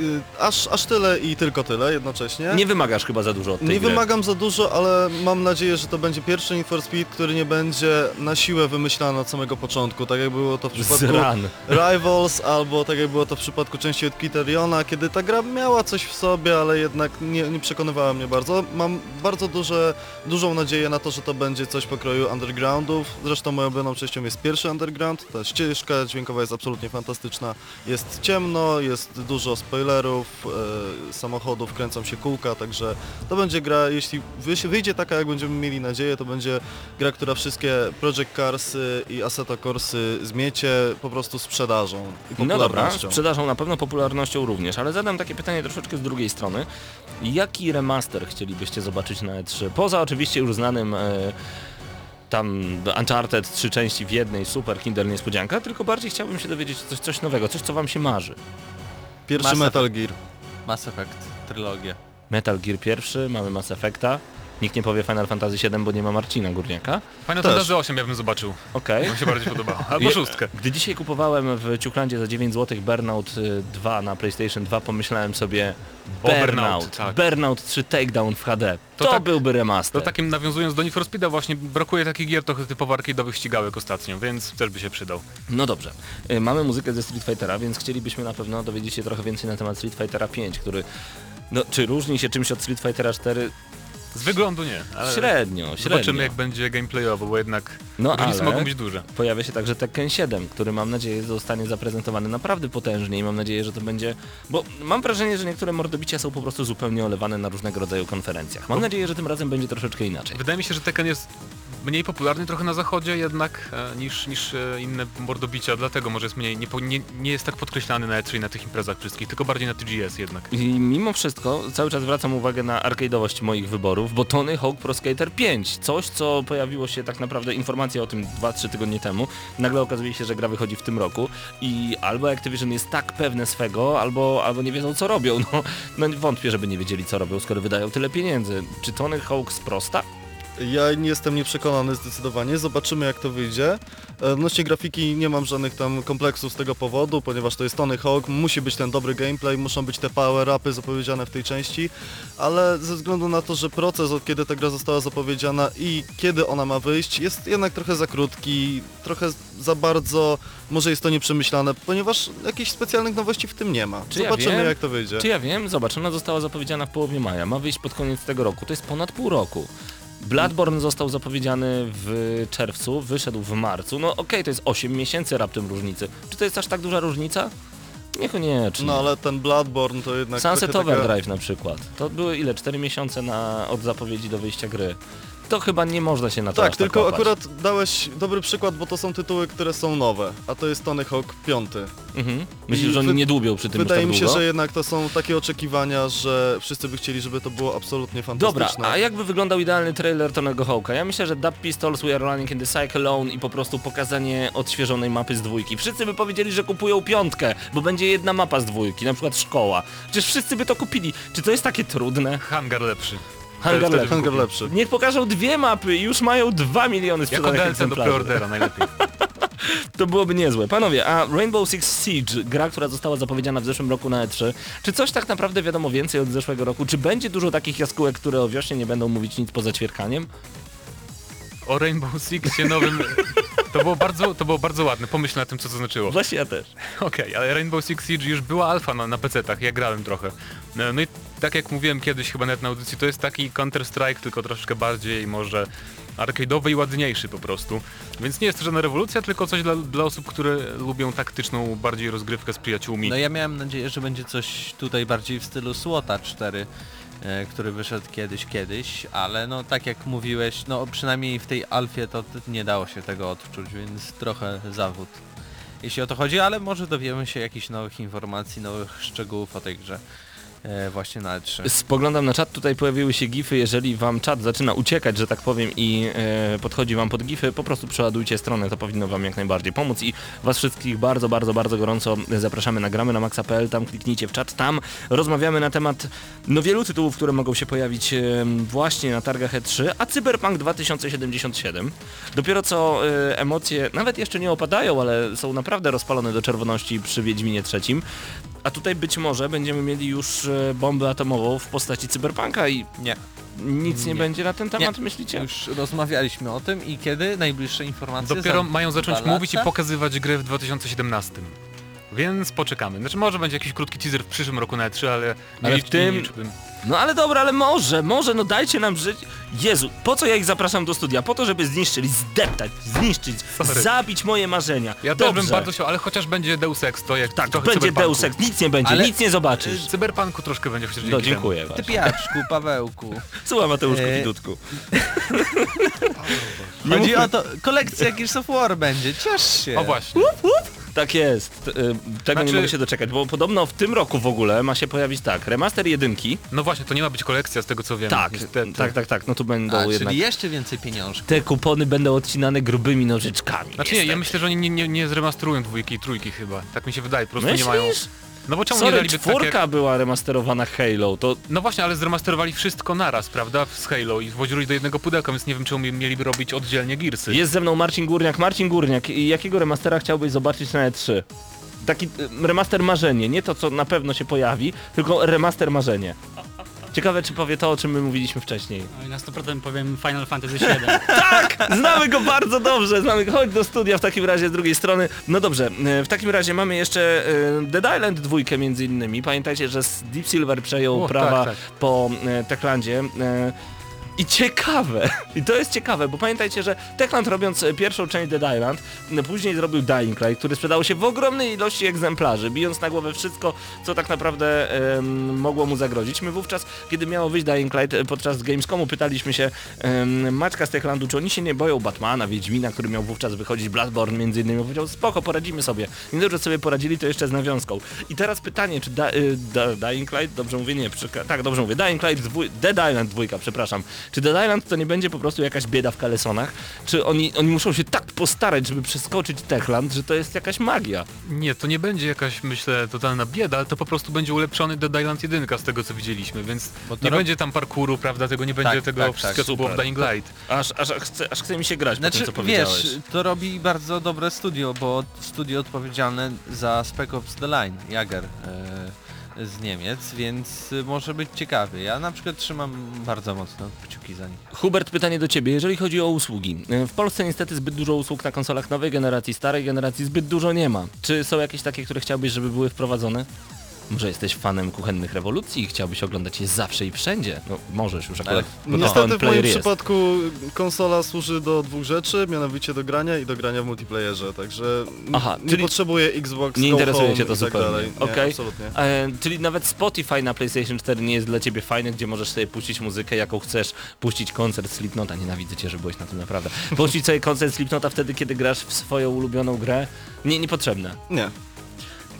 Y, aż, aż tyle i tylko tyle jednocześnie. Nie wymagasz chyba za dużo od tej Nie gry. wymagam za dużo, ale mam nadzieję, że to będzie pierwszy Need for Speed, który nie będzie na siłę wymyślany od samego początku, tak jak było to w przypadku ran. Rivals, albo tak jak było to w przypadku części od Criteriona, kiedy ta gra miała coś w sobie, ale jednak nie, nie przekonywała mnie bardzo. Mam bardzo duże, dużą nadzieję na to, że to będzie coś pokroju undergroundów. Zresztą moją ulubioną częścią jest pierwszy underground. Ta ścieżka dźwiękowa jest absolutnie fantastyczna. Jest ciemno, jest dużo spoilerów, e, samochodów, kręcą się kółka, także to będzie gra, jeśli wy- wyjdzie taka, jak będziemy mieli nadzieję, to będzie gra, która wszystkie Project Carsy i Assetto Corsy zmiecie po prostu sprzedażą i No dobra, popularnością. sprzedażą na pewno, popularnością również, ale zadam takie pytanie troszeczkę z drugiej strony. Jaki remaster chcielibyście zobaczyć na E3? Poza oczywiście już znanym e, tam Uncharted, trzy części w jednej, super, Kinder Niespodzianka, tylko bardziej chciałbym się dowiedzieć coś, coś nowego, coś co wam się marzy. Pierwszy Mass Metal Gear. Mass Effect, trylogia. Metal Gear pierwszy, mamy Mass Effecta, nikt nie powie Final Fantasy VII, bo nie ma Marcina Górniaka. Final Też. Fantasy 8 ja bym zobaczył. Okej. To mi się bardziej podobało. *laughs* Albo szóstkę. Gdy dzisiaj kupowałem w Ciuchlandzie za 9 zł Burnout y, 2 na PlayStation 2, pomyślałem sobie Burnout, Burnout, tak. Burnout 3 Takedown w HD. To, To tak- byłby To remaster. takim nawiązując do Need for Speeda właśnie brakuje takich gier trochę typowo arcade'owych ścigałek ostatnio, więc też by się przydał. No dobrze. Y, Mamy muzykę ze Street Fightera, więc chcielibyśmy na pewno dowiedzieć się trochę więcej na temat Street Fightera 5, który no, czy różni się czymś od Street Fightera 4? Z wyglądu nie, ale Średnio, średnio. zobaczymy jak będzie gameplayowo, bo jednak No różnice ale- mogą być duże. Pojawia się także Tekken 7, który mam nadzieję zostanie zaprezentowany naprawdę potężnie i mam nadzieję, że to będzie... Bo mam wrażenie, że niektóre mordobicia są po prostu zupełnie olewane na różnego rodzaju konferencjach. Mam nadzieję, że tym razem będzie troszeczkę inaczej. Wydaje mi się, że Tekken jest mniej popularny trochę na zachodzie jednak e, niż, niż e, inne mordobicia, dlatego może jest mniej, nie, nie, nie jest tak podkreślany na E3 na tych imprezach wszystkich, tylko bardziej na TGS jednak. I mimo wszystko cały czas zwracam uwagę na arcade'owość moich wyborów, bo Tony Hawk Pro Skater 5, coś co pojawiło się tak naprawdę informacja o tym 2-3 tygodnie temu, nagle okazuje się, że gra wychodzi w tym roku i albo Activision jest tak pewne swego, albo, albo nie wiedzą co robią, no, no wątpię, żeby nie wiedzieli co robią, skoro wydają tyle pieniędzy. Czy Tony Hawk sprosta? Ja nie jestem nieprzekonany zdecydowanie, zobaczymy jak to wyjdzie. E, Odnośnie grafiki nie mam żadnych tam kompleksów z tego powodu, ponieważ to jest Tony Hawk, musi być ten dobry gameplay, muszą być te power-upy zapowiedziane w tej części, ale ze względu na to, że proces od kiedy ta gra została zapowiedziana i kiedy ona ma wyjść jest jednak trochę za krótki, trochę za bardzo, może jest to nieprzemyślane, ponieważ jakichś specjalnych nowości w tym nie ma. Czy ja Zobaczymy wiem? jak to wyjdzie. Czy ja wiem? Zobacz, ona została zapowiedziana w połowie maja, ma wyjść pod koniec tego roku, to jest ponad pół roku. Bloodborne został zapowiedziany w czerwcu, wyszedł w marcu. No okej, to jest 8 miesięcy raptem różnicy. Czy to jest aż tak duża różnica? Niekoniecznie. No ale ten Bloodborne to jednak Sunset trochę taka- Overdrive na przykład. To były ile? 4 miesiące na, od zapowiedzi do wyjścia gry. To chyba nie można się na to Tak, aż tylko tak łapać. akurat dałeś dobry przykład, bo to są tytuły, które są nowe, a to jest Tony Hawk 5. Mhm. Myślisz, I że oni wy- nie dłubią przy tym Wydaje już mi tak się, długo? że jednak to są takie oczekiwania, że wszyscy by chcieli, żeby to było absolutnie Dobra, fantastyczne. a jakby wyglądał idealny trailer Tonego Hawka? Ja myślę, że Dub Pistols, We Are Running in the Cycle Alone i po prostu pokazanie odświeżonej mapy z dwójki. Wszyscy by powiedzieli, że kupują piątkę, bo będzie jedna mapa z dwójki, na przykład szkoła. Przecież wszyscy by to kupili. Czy to jest takie trudne? Hangar lepszy. Hangar lepszy. Hunger kupię. lepszy. Niech pokażą dwie mapy i już mają dwa miliony Jako sprzedanych DLC do egzemplarzy. preordera najlepiej. *laughs* To byłoby niezłe. Panowie, a Rainbow Six Siege, gra, która została zapowiedziana w zeszłym roku na E3, czy coś tak naprawdę wiadomo więcej od zeszłego roku? Czy będzie dużo takich jaskółek, które o wiośnie nie będą mówić nic poza ćwierkaniem? O Rainbow Sixie nowym... *laughs* To było bardzo, to było bardzo ładne, pomyśl na tym co to znaczyło. Właśnie ja też. Okej, ale Rainbow Six Siege już była alfa na, na PC-tach, ja grałem trochę. No, no i tak jak mówiłem kiedyś chyba nawet na audycji, to jest taki Counter-Strike, tylko troszeczkę bardziej może arcade'owy i ładniejszy po prostu. Więc nie jest to żadna rewolucja, tylko coś dla, dla osób, które lubią taktyczną bardziej rozgrywkę z przyjaciółmi. No ja miałem nadzieję, że będzie coś tutaj bardziej w stylu SWOTA 4, e, który wyszedł kiedyś, kiedyś, ale no tak jak mówiłeś, no przynajmniej w tej alfie to nie dało się tego odczuć, więc trochę zawód. Jeśli o to chodzi, ale może dowiemy się jakichś nowych informacji, nowych szczegółów o tej grze właśnie na E3. Spoglądam na czat, tutaj pojawiły się gify, jeżeli wam czat zaczyna uciekać, że tak powiem i e, podchodzi wam pod gify, po prostu przeładujcie stronę, to powinno wam jak najbardziej pomóc. I was wszystkich bardzo, bardzo, bardzo gorąco zapraszamy na gramy na maxa.pl, tam kliknijcie w czat, tam rozmawiamy na temat no wielu tytułów, które mogą się pojawić e, właśnie na targach E3, a Cyberpunk 2077 dopiero co e, emocje nawet jeszcze nie opadają, ale są naprawdę rozpalone do czerwoności przy Wiedźminie trzecim. A tutaj być może będziemy mieli już e, bombę atomową w postaci cyberpunka i Nie. nic nie, Nie. będzie na ten temat, myślicie? Już rozmawialiśmy o tym i kiedy? Najbliższe informacje? Dopiero Za mają zacząć mówić i pokazywać grę w 2017. Więc poczekamy. Znaczy może będzie jakiś krótki teaser w przyszłym roku na E3, ale, nie Ale w tym-. No ale dobra, ale może, może, no dajcie nam żyć. Jezu, po co ja ich zapraszam do studia? Po to, żeby zniszczyli, zdeptać, zniszczyć, Sorry. zabić moje marzenia. Ja Dobrze. też bym bardzo chciał, ale chociaż będzie Deus Ex, to jak Tak, trochę będzie cyberpunku. Deus Ex, nic nie będzie, Ale- nic nie zobaczysz. W Cyberpunku troszkę będzie chociaż No dzięki dziękuję Ty pijaczku, Pawełku. *laughs* Słucham Mateuszku E, Widutku. *laughs* Chodzi o to, kolekcja Gears of War będzie, ciesz się. O właśnie. Tak jest, y, tego nie Znaczy- mogę się doczekać, bo podobno w tym roku w ogóle ma się pojawić tak, remaster jedynki, No właśnie, to nie ma być kolekcja z tego co wiem. tak, niestety. tak, tak, tak, no tu będą A, jednak... czyli jeszcze więcej pieniążków. Te kupony będą odcinane grubymi nożyczkami. Znaczy nie, ja niestety. myślę, że oni nie, nie, nie zremasterują dwójki i trójki chyba. Tak mi się wydaje, po prostu nie mają... No bo czemu nie Sorry, daliby czwórka takie... była remasterowana Halo, to No właśnie, ale zremasterowali wszystko naraz, prawda? Z Halo i włożyli do jednego pudełka, więc nie wiem czemu mieliby robić oddzielnie Gearsy. jest ze mną Marcin Górniak. Marcin Górniak, jakiego remastera chciałbyś zobaczyć na E3? Taki y, remaster marzenie, nie to co na pewno się pojawi, tylko remaster marzenie. Ciekawe czy powie to, o czym my mówiliśmy wcześniej. Oj, na 100% powiem Final Fantasy VII. *laughs* Tak! Znamy go bardzo dobrze, znamy go. Chodź do studia w takim razie z drugiej strony. No dobrze, e, w takim razie mamy jeszcze e, Dead Island dwójkę między innymi. Pamiętajcie, że Deep Silver przejął O, prawa tak, tak. po e, Techlandzie. I ciekawe, i to jest ciekawe, bo pamiętajcie, że Techland robiąc e, pierwszą część Dead Island, później zrobił Dying Light, który sprzedało się w ogromnej ilości egzemplarzy, bijąc na głowę wszystko, co tak naprawdę em, mogło mu zagrozić. My wówczas, kiedy miało wyjść Dying Light e, podczas Gamescomu, pytaliśmy się em, Maćka z Techlandu, czy oni się nie boją Batmana, Wiedźmina, który miał wówczas wychodzić, Bloodborne między innymi, powiedział, spoko, poradzimy sobie. Nie dość, że sobie poradzili, to jeszcze z nawiązką. I teraz pytanie, czy da, y, da, Dying Light, dobrze mówię, nie, tak, dobrze mówię, Dying Light, dwój, Dead Island dwójka, przepraszam, Czy Dead Island to nie będzie po prostu jakaś bieda w kalesonach? Czy oni, oni muszą się tak postarać, żeby przeskoczyć Techland, że to jest jakaś magia? Nie, to nie będzie jakaś, myślę, totalna bieda, ale to po prostu będzie ulepszony Dead Island 1 z tego co widzieliśmy, więc nie rob- będzie tam parkouru, prawda, tego nie będzie Tak, tego tak, tak, wszystkiego, co było w. Dying Light. Aż, aż, aż, chce, aż chce mi się grać po Znaczy, tym, co powiedziałeś. wiesz, to robi bardzo dobre studio, bo studio odpowiedzialne za Spec Ops The Line, Jager e, z Niemiec, więc może być ciekawy. Ja na przykład trzymam bardzo mocno kciuki za nich. Hubert, pytanie do Ciebie. Jeżeli chodzi o usługi. W Polsce niestety zbyt dużo usług na konsolach nowej generacji, starej generacji zbyt dużo nie ma. Czy są jakieś takie, które chciałbyś, żeby były wprowadzone? Może jesteś fanem kuchennych rewolucji i chciałbyś oglądać je zawsze i wszędzie? No możesz już akurat. to Niestety pełen w moim jest. przypadku konsola służy do dwóch rzeczy, mianowicie do grania i do grania w multiplayerze, także Aha, nie czyli potrzebuję Xbox Nie interesuje Cię to tak zupełnie. dalej. Nie, Okej. absolutnie. E, czyli nawet Spotify na PlayStation 4 nie jest dla Ciebie fajny, gdzie możesz sobie puścić muzykę jaką chcesz, puścić koncert Slipknota, nienawidzę Cię, że byłeś na tym naprawdę. Puścić sobie koncert Slipknota wtedy, kiedy grasz w swoją ulubioną grę? Nie, niepotrzebne. Nie.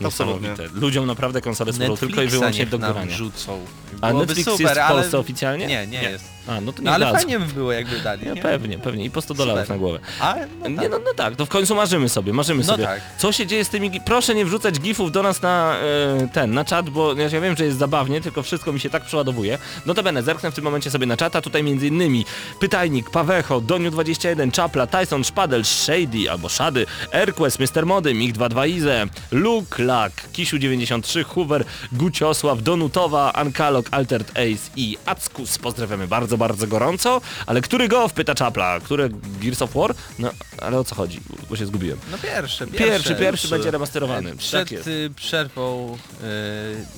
Absolutnie. Niesamowite. Ludziom naprawdę konsole służą tylko i wyłącznie do nam grania. rzucą. A Byłoby Netflix super, jest w ale... Polsce oficjalnie? Nie, nie, Nie. jest. A, no to nie No, ale dadzą. fajnie by było jakby dali, Nie, nie? pewnie, pewnie. I po 100 dolarów na głowę. A, no Nie, tak. no, no tak, to w końcu marzymy sobie, marzymy No sobie. tak. Co się dzieje z tymi... Proszę nie wrzucać gifów do nas na e, ten, na czat, bo ja wiem, że jest zabawnie, tylko wszystko mi się tak przeładowuje. Notabene, zerknę w tym momencie sobie na czata, tutaj między innymi Pytajnik, Pawecho, Doniu21, Czapla, Tyson, Szpadel, Shady albo Shady, Airquest, Mr. Mody, Mig22 Ize, Luke, Lak, Kisiu93, Hoover, Guciosław, Donutowa, Ankalog, Altered Ace i Ackus. Pozdrawiamy bardzo, bardzo gorąco. Ale który go wpyta Czapla? Które Gears of War? No, ale o co chodzi? Bo się zgubiłem. No pierwszy, Pierwszy, pierwszy, pierwszy. będzie remasterowany. E, Tak Przed y, przerwą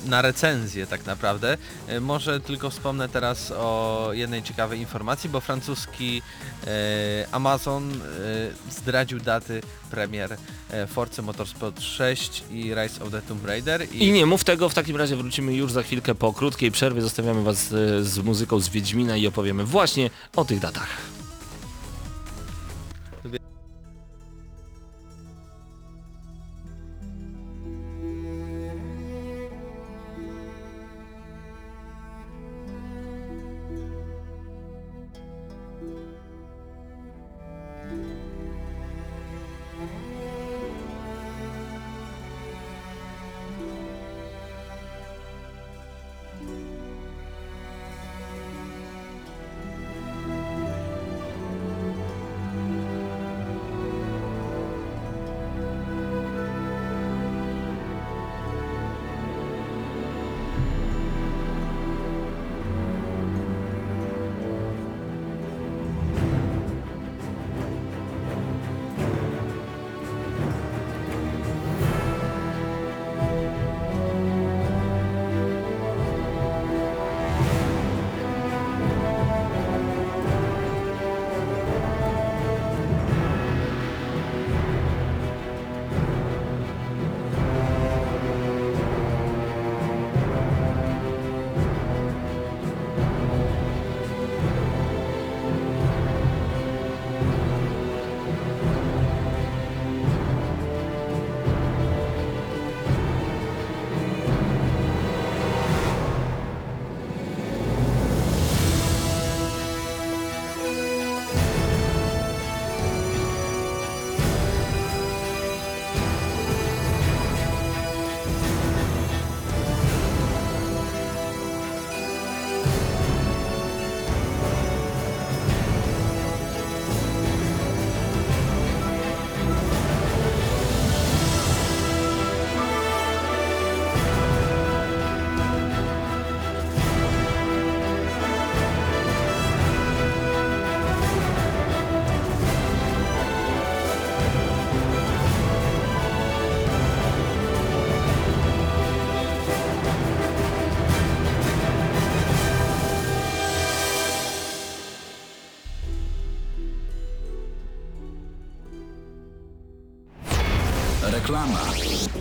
y, na recenzję tak naprawdę, y, może tylko wspomnę teraz o jednej ciekawej informacji, bo francuski Amazon zdradził daty premier y, Forza Motorsport 6 i Rise of the Tomb Raider I nie mów tego, w takim razie wrócimy już za chwilkę po krótkiej przerwie. Zostawiamy was e, z muzyką z Wiedźmina i opowiemy właśnie o tych datach.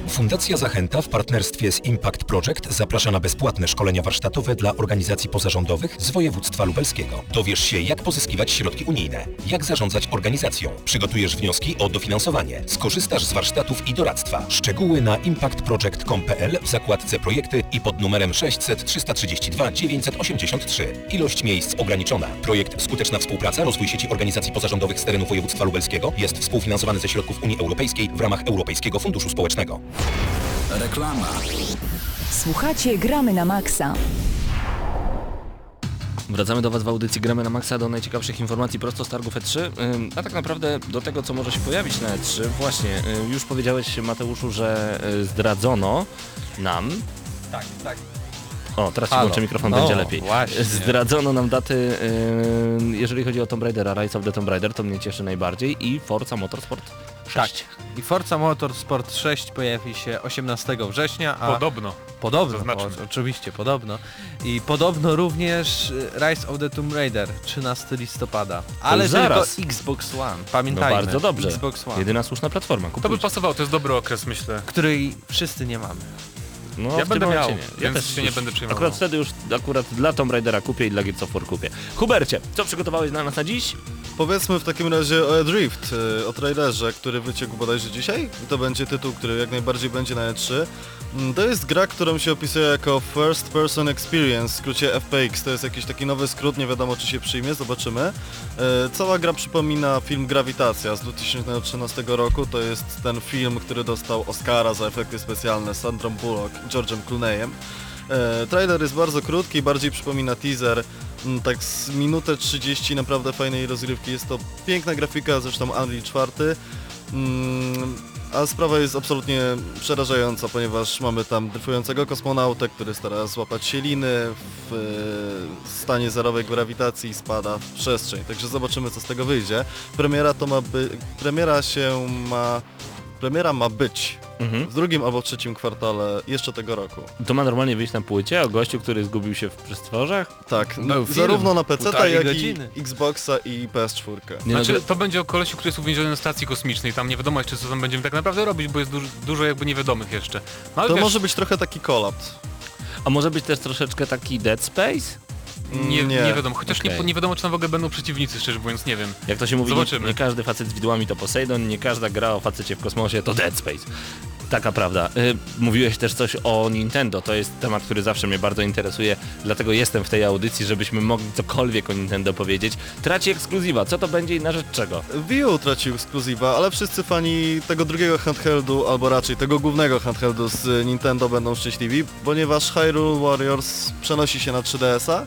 Fundacja Zachęta w partnerstwie z Impact Project zaprasza na bezpłatne szkolenia warsztatowe dla organizacji pozarządowych z województwa lubelskiego. Dowiesz się, jak pozyskiwać środki unijne, jak zarządzać organizacją, przygotujesz wnioski o dofinansowanie, skorzystasz z warsztatów i doradztwa. Szczegóły na impactproject.com.pl w zakładce projekty i pod numerem 600 332 983. Ilość miejsc ograniczona. Projekt Skuteczna Współpraca, rozwój sieci organizacji pozarządowych z terenu województwa lubelskiego jest współfinansowany ze środków Unii Europejskiej w ramach Europejskiego Funduszu Społecznego. Reklama. Słuchacie Gramy na Maxa. Wracamy do Was w audycji Gramy na Maxa do najciekawszych informacji prosto z targów E3, ym, a tak naprawdę do tego, co może się pojawić na E3. Właśnie, już powiedziałeś Mateuszu, że y, zdradzono nam... Tak, tak. O, teraz ci Halo. włączę mikrofon, No, będzie lepiej. właśnie. Zdradzono nam daty, jeżeli chodzi o Tomb Raidera, Rise of the Tomb Raider, to mnie cieszy najbardziej i Forza Motorsport 6. Tak. I Forza Motorsport 6 pojawi się 18 września, a Podobno. podobno, Zaznaczmy. o, oczywiście podobno. I podobno również Rise of the Tomb Raider 13 listopada. Ale tylko zaraz. Xbox One. No Pamiętajmy. bardzo dobrze. Xbox One, Jedyna słuszna platforma. To by Kupujcie. pasowało, to jest dobry okres, myślę. której wszyscy nie mamy. No, Ja będę miał, nie. Ja więc też się nie będę przejmował. Akurat wtedy już akurat dla Tomb Raidera kupię i dla Gears of War kupię. Hubercie, co przygotowałeś dla nas na dziś? Powiedzmy w takim razie o Adrift, y, o trailerze, który wyciekł bodajże dzisiaj. I To będzie tytuł, który jak najbardziej będzie na E3. Mm, To jest gra, którą się opisuje jako First Person Experience, w skrócie FPX. To jest jakiś taki nowy skrót, nie wiadomo czy się przyjmie, zobaczymy. E, Cała gra przypomina film Grawitacja z 2013 roku. To jest ten film, który dostał Oscara za efekty specjalne z Sandrą Bullock George'em Clooneyem. E, trailer jest bardzo krótki, bardziej przypomina teaser. Mm, Tak z minutę 30 naprawdę fajnej rozgrywki. Jest to piękna grafika, zresztą Unreal 4. Mm, A sprawa jest absolutnie przerażająca, ponieważ mamy tam dryfującego kosmonautę, który stara złapać się liny w e, stanie zerowej grawitacji i spada w przestrzeń. Także zobaczymy co z tego wyjdzie. Premiera to ma by... Premiera się ma... Premiera ma być Mhm. w drugim albo trzecim kwartale jeszcze tego roku. To ma normalnie wyjść na płycie o gościu, który zgubił się w przestworzach? Tak, Był n- film, zarówno na PC, jak godziny. i Xboxa i PS4. Nie no, Znaczy, gra- to będzie o kolesiu, który jest uwięziony na stacji kosmicznej. Tam nie wiadomo jeszcze, co tam będziemy tak naprawdę robić, bo jest dużo, dużo jakby niewiadomych jeszcze. No, To wiesz, może być trochę taki kolapt. a może być też troszeczkę taki Dead Space? Nie, Nie. nie wiadomo. Chociaż Okej. nie, nie wiadomo, czy tam w ogóle będą przeciwnicy, szczerze mówiąc, nie wiem. Jak to się mówi, nie, Zobaczymy. nie każdy facet z widłami to Poseidon, nie każda gra o facecie w kosmosie to Dead Space. Taka prawda. Y, mówiłeś też coś o Nintendo, to jest temat, który zawsze mnie bardzo interesuje, dlatego jestem w tej audycji, żebyśmy mogli cokolwiek o Nintendo powiedzieć. Traci ekskluzywa, co to będzie i na rzecz czego? Wii U tracił ekskluzywa, ale wszyscy fani tego drugiego handheldu, albo raczej tego głównego handheldu z Nintendo będą szczęśliwi, ponieważ Hyrule Warriors przenosi się na 3DS-a.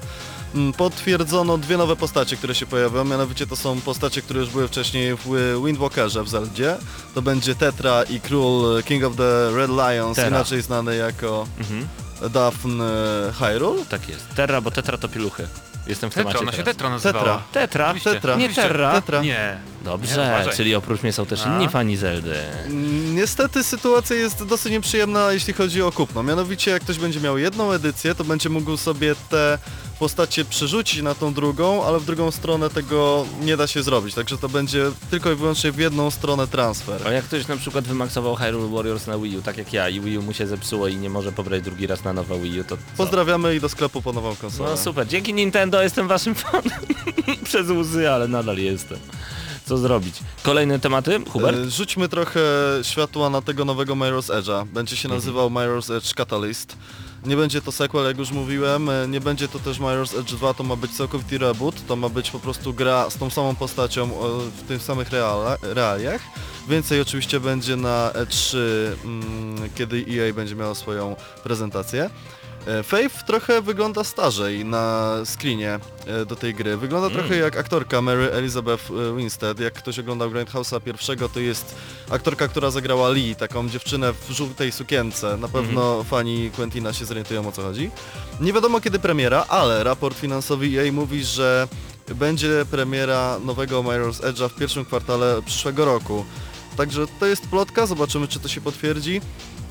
Mm, Potwierdzono dwie nowe postacie, które się pojawią, mianowicie to są postacie, które już były wcześniej w Windwalkerze w Zeldzie. To będzie Tetra i Król King of the Red Lions, Terra. inaczej znany jako Mhm. Daphne Hyrule. Tak jest. Terra, bo Tetra to pieluchy. Jestem w Tetra, temacie ona się teraz. Tetra nazywała. Tetra. Tetra? Oczywiście. Tetra. Nie Oczywiście. Terra? Tetra. Nie. Nie, Dobrze, uważaj. czyli oprócz mnie są też A? inni fani Zeldy. Mm, Niestety sytuacja jest dosyć nieprzyjemna, jeśli chodzi o kupno. Mianowicie, jak ktoś będzie miał jedną edycję, to będzie mógł sobie te postacie przerzucić na tą drugą, ale w drugą stronę tego nie da się zrobić. Także to będzie tylko i wyłącznie w jedną stronę transfer. A jak ktoś na przykład wymaksował Hyrule Warriors na Wii U, tak jak ja, i Wii U mu się zepsuło i nie może pobrać drugi raz na nowe Wii U, to co? Pozdrawiamy i do sklepu po nową konsolę. No super, dzięki Nintendo jestem waszym fanem. *laughs* Przez łzy, ale nadal jestem. Co zrobić? Kolejne tematy, Hubert? E, Rzućmy trochę światła na tego nowego Mirror's Edge'a. Będzie się nazywał Mirror's Edge Catalyst. Nie będzie to sequel, jak już mówiłem, e, nie będzie to też Mirror's Edge 2, to ma być całkowity reboot, to ma być po prostu gra z tą samą postacią o, w tych samych realiach. Więcej oczywiście będzie na E3, mm, kiedy EA będzie miało swoją prezentację. E, Faith trochę wygląda starzej na screenie e, do tej gry. Wygląda Mm. trochę jak aktorka Mary Elizabeth e, Winstead. Jak ktoś oglądał Grindhouse'a pierwszego, to jest aktorka, która zagrała Lee, taką dziewczynę w żółtej sukience. Na pewno fani Quentina się zorientują o co chodzi. Nie wiadomo kiedy premiera, ale raport finansowy EA mówi, że będzie premiera nowego Mirror's Edge'a w pierwszym kwartale przyszłego roku. Także to jest plotka, zobaczymy czy to się potwierdzi.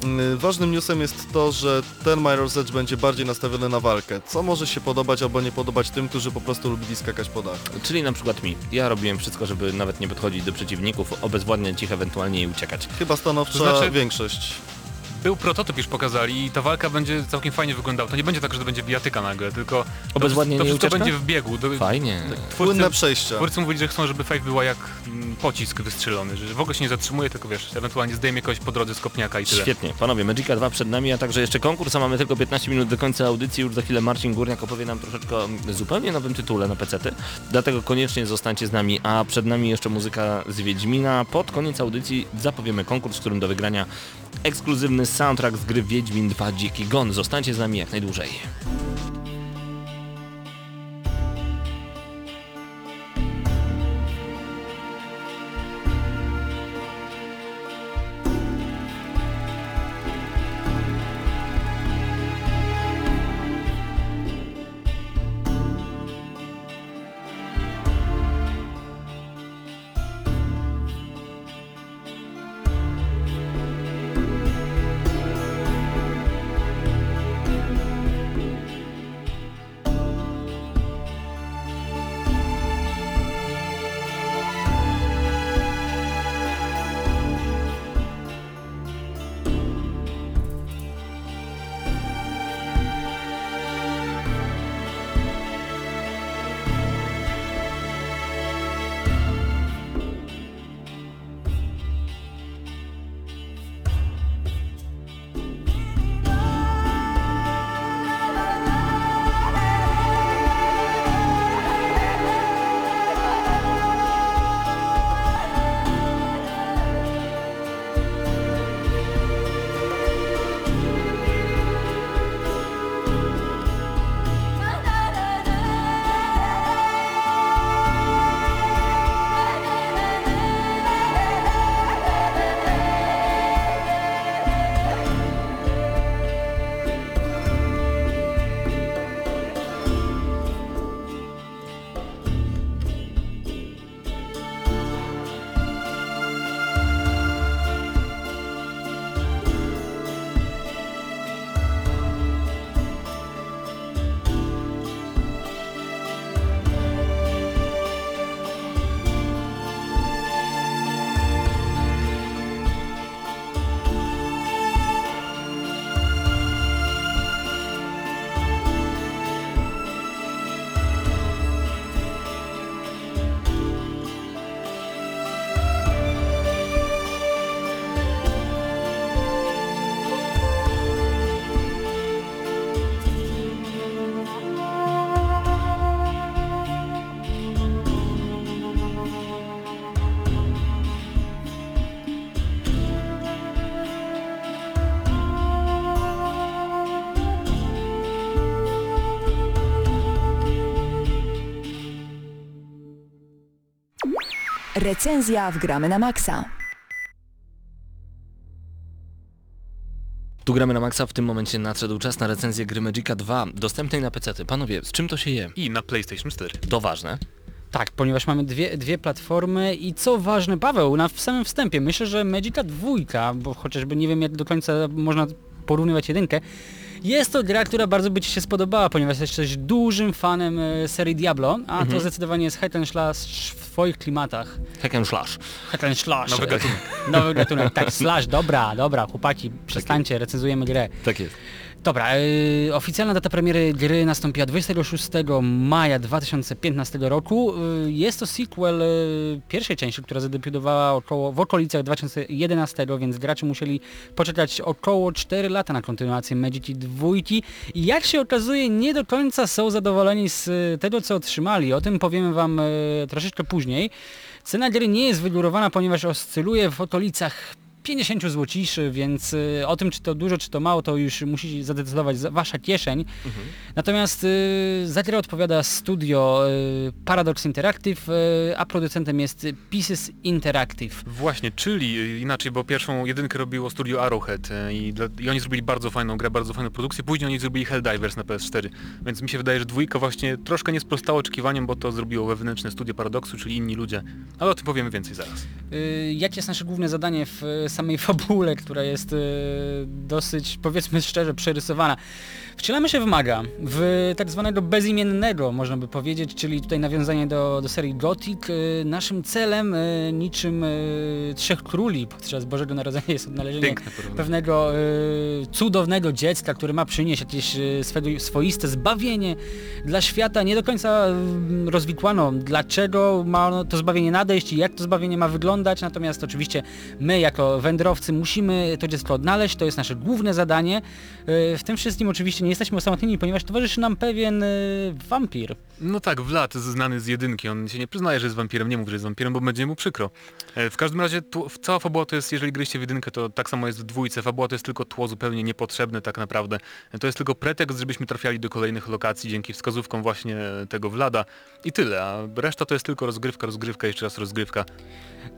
Mm, Ważnym newsem jest to, że ten Mirror's Edge będzie bardziej nastawiony na walkę, co może się podobać albo nie podobać tym, którzy po prostu lubili skakać po dachu. Czyli na przykład mi. Ja robiłem wszystko, żeby nawet nie podchodzić do przeciwników, obezwładniać ich ewentualnie i uciekać. Chyba stanowcza To znaczy- większość. Był prototyp już pokazali i ta walka będzie całkiem fajnie wyglądała. To nie będzie tak, że to będzie bijatyka nagle, tylko to, Obezwładnienie to wszystko będzie w biegu. Do, Fajnie. twórcy, Płynne przejścia. twórcy mówili, że chcą, żeby Five była jak mm, pocisk wystrzelony, że w ogóle się nie zatrzymuje, tylko wiesz, ewentualnie zdejmie kogoś po drodze z kopniaka i tyle. Świetnie, panowie, Magica 2 przed nami, a także jeszcze konkurs, a mamy tylko 15 minut do końca audycji, już za chwilę Marcin Górniak opowie nam troszeczkę o zupełnie nowym tytule na PC-ty, dlatego koniecznie zostańcie z nami, a przed nami jeszcze muzyka z Wiedźmina. Pod koniec audycji zapowiemy konkurs, w którym do wygrania ekskluzywny soundtrack z gry Wiedźmin 2 Dziki Gon. Zostańcie z nami jak najdłużej. Recenzja w Gramy na Maxa. Tu gramy na maksa, w tym momencie nadszedł czas na recenzję gry Magica 2, dostępnej na PC. -ty. Panowie, z czym to się je? I na PlayStation 4. To ważne. Tak, ponieważ mamy dwie, dwie platformy i co ważne, Paweł, na w samym wstępie, myślę, że Magica 2, bo chociażby nie wiem jak do końca można porównywać jedynkę, jest to gra, która bardzo by Ci się spodobała, ponieważ jesteś dużym fanem e, serii Diablo, a to zdecydowanie jest hack and slash w Twoich klimatach. Hack and slash. Hack and slash. Nowy gatunek. Nowy gatunek, tak, slash, dobra, dobra, chłopaki, przestańcie, recenzujemy grę. Tak jest. Dobra, yy, oficjalna data premiery gry nastąpiła 26 maja 2015 roku. Yy, jest to sequel yy, pierwszej części, która zadebiutowała około, w okolicach 2011, więc gracze musieli poczekać około 4 lata na kontynuację Magic 2 i jak się okazuje nie do końca są zadowoleni z tego co otrzymali. O tym powiemy wam troszeczkę później. Cena gry nie jest wygórowana, ponieważ oscyluje w okolicach 50 złociszy, więc y, o tym czy to dużo, czy to mało, to już musi zadecydować za- wasza kieszeń. Natomiast y, za grę odpowiada studio y, Paradox Interactive, a producentem jest Pieces Interactive. Właśnie, czyli inaczej, bo pierwszą jedynkę robiło studio Arrowhead i, dla, i oni zrobili bardzo fajną grę, bardzo fajną produkcję, później oni zrobili Helldivers na PS4, więc mi się wydaje, że dwójka właśnie troszkę nie sprostało oczekiwaniom, bo to zrobiło wewnętrzne studio Paradoxu, czyli inni ludzie, ale o tym powiemy więcej zaraz. Jakie jest nasze główne zadanie w samej fabule, która jest y, dosyć, powiedzmy szczerze, przerysowana? Wcielamy się w maga, w tak zwanego bezimiennego, można by powiedzieć, czyli tutaj nawiązanie do, do serii Gothic. Y, Naszym celem, y, niczym y, Trzech Króli podczas Bożego Narodzenia jest odnalezienie pewnego cudownego dziecka, który ma przynieść jakieś swoiste zbawienie dla świata. Nie do końca y, rozwikłano, dlaczego ma to zbawienie nadejść i jak to zbawienie ma wyglądać, natomiast oczywiście my jako wędrowcy musimy to dziecko odnaleźć, to jest nasze główne zadanie. W tym wszystkim oczywiście nie jesteśmy osamotnieni, ponieważ towarzyszy nam pewien y, wampir. No tak, Vlad, znany z jedynki, on się nie przyznaje, że jest wampirem, nie mówi, że jest wampirem, bo będzie mu przykro. E, W każdym razie tu, cała fabuła to jest, jeżeli gryście w jedynkę, to tak samo jest w dwójce, fabuła to jest tylko tło zupełnie niepotrzebne tak naprawdę. E, To jest tylko pretekst, żebyśmy trafiali do kolejnych lokacji dzięki wskazówkom właśnie tego Vlada i tyle, a reszta to jest tylko rozgrywka, rozgrywka, jeszcze raz rozgrywka.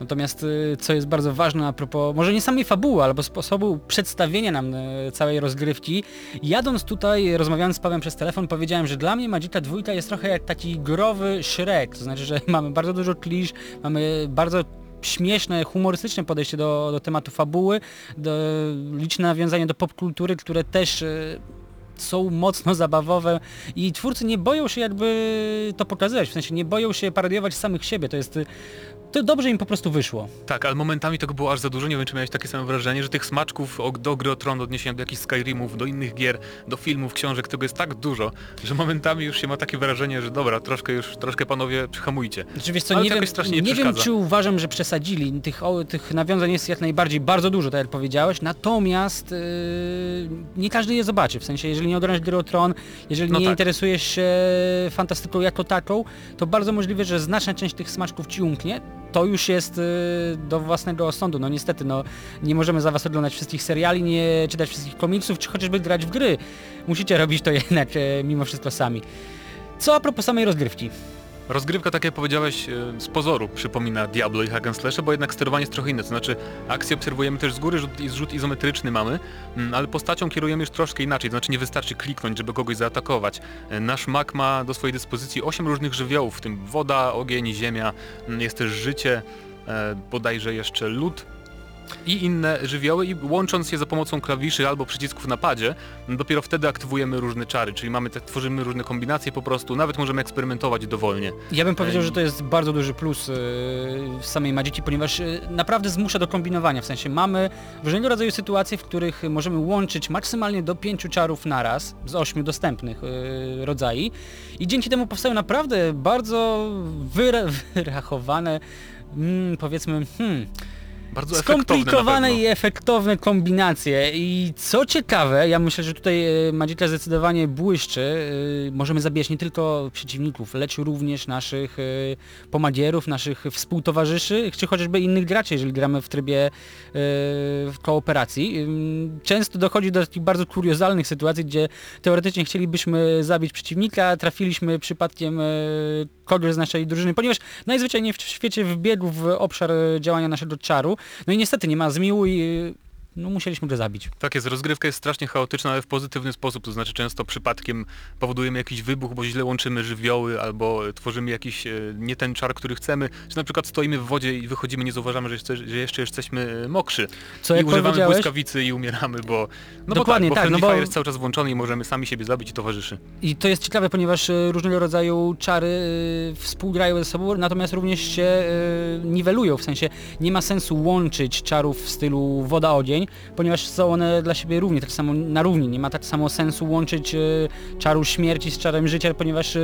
Natomiast y, co jest bardzo ważne a propos, może nie samej fabuły, albo sposobu przedstawienia nam całej rozgrywki, jadąc tutaj, rozmawiając z Pawłem przez telefon, powiedziałem, że dla mnie Magicka dwójka jest trochę jak taki growy Shrek, to znaczy, że *laughs* mamy bardzo dużo klisz, mamy bardzo śmieszne, humorystyczne podejście do, do tematu fabuły, do, liczne nawiązania do popkultury, które też y, są mocno zabawowe i twórcy nie boją się jakby to pokazywać, w sensie nie boją się parodiować samych siebie, to jest to dobrze im po prostu wyszło. Tak, ale momentami tego było aż za dużo, nie wiem czy miałeś takie same wrażenie, że tych smaczków do gry o Tron, odniesienia do jakichś Skyrimów, do innych gier, do filmów, książek, tego jest tak dużo, że momentami już się ma takie wrażenie, że dobra, troszkę już, troszkę panowie przyhamujcie. Znaczy, wiesz co, Ale nie wiem, strasznie nie nie wiem czy uważam, że przesadzili. Tych, o, tych nawiązań jest jak najbardziej bardzo dużo, tak jak powiedziałeś, natomiast yy, nie każdy je zobaczy. W sensie, jeżeli nie oglądasz gry o Tron, jeżeli No nie tak. interesujesz się fantastyką jako taką, to bardzo możliwe, że znaczna część tych smaczków ci umknie. To już jest yy, do własnego osądu. No niestety, no nie możemy za was oglądać wszystkich seriali, nie czytać wszystkich komiksów, czy chociażby grać w gry. Musicie robić to *laughs* jednak e, mimo wszystko sami. Co a propos samej rozgrywki? Rozgrywka, tak jak powiedziałeś, e, z pozoru przypomina Diablo i Hack and Slash, bo jednak sterowanie jest trochę inne, to znaczy akcję obserwujemy też z góry, rzut, rzut izometryczny mamy, mm, ale postacią kierujemy już troszkę inaczej, to znaczy nie wystarczy kliknąć, żeby kogoś zaatakować. E, Nasz mak ma do swojej dyspozycji 8 różnych żywiołów, w tym woda, ogień, ziemia, mm, jest też życie, e, bodajże jeszcze lód, i inne żywioły i łącząc je za pomocą klawiszy albo przycisków na padzie, dopiero wtedy aktywujemy różne czary, czyli mamy tworzymy różne kombinacje po prostu, nawet możemy eksperymentować dowolnie. Ja bym powiedział, że to jest bardzo duży plus yy, w samej Magiki, ponieważ yy, naprawdę zmusza do kombinowania, w sensie mamy różnego rodzaju sytuacje, w których możemy łączyć maksymalnie do pięciu czarów naraz z ośmiu dostępnych yy, rodzajów i dzięki temu powstają naprawdę bardzo wyra *laughs* wyrachowane, mm, powiedzmy, hmm, Bardzo skomplikowane i efektowne kombinacje. I co ciekawe, ja myślę, że tutaj e, Magicka zdecydowanie błyszczy, e, możemy zabijać nie tylko przeciwników, lecz również naszych e, pomagierów, naszych współtowarzyszy, czy chociażby innych graczy, jeżeli gramy w trybie w kooperacji. Często dochodzi do takich bardzo kuriozalnych sytuacji, gdzie teoretycznie chcielibyśmy zabić przeciwnika, trafiliśmy przypadkiem kogoś z naszej drużyny, ponieważ najzwyczajniej w świecie wbiegł w obszar działania naszego czaru, no i niestety nie ma zmiłu i e, no musieliśmy go zabić. Tak jest, rozgrywka jest strasznie chaotyczna, ale w pozytywny sposób, to znaczy często przypadkiem powodujemy jakiś wybuch, bo źle łączymy żywioły, albo tworzymy jakiś e, nie ten czar, który chcemy, czy na przykład stoimy w wodzie i wychodzimy, nie zauważamy, że jeszcze, że jeszcze jesteśmy e, mokrzy. Co I używamy błyskawicy i umieramy, bo... No Dokładnie bo tak, tak, bo no bo- jest cały czas włączony i możemy sami siebie zabić i towarzyszy. I to jest ciekawe, ponieważ e, różnego rodzaju czary współgrają ze sobą, natomiast również się niwelują, w sensie nie ma sensu łączyć czarów w stylu woda-ogień, ponieważ są one dla siebie równie, tak samo na równi. Nie ma tak samo sensu łączyć e, czaru śmierci z czarem życia, ponieważ e,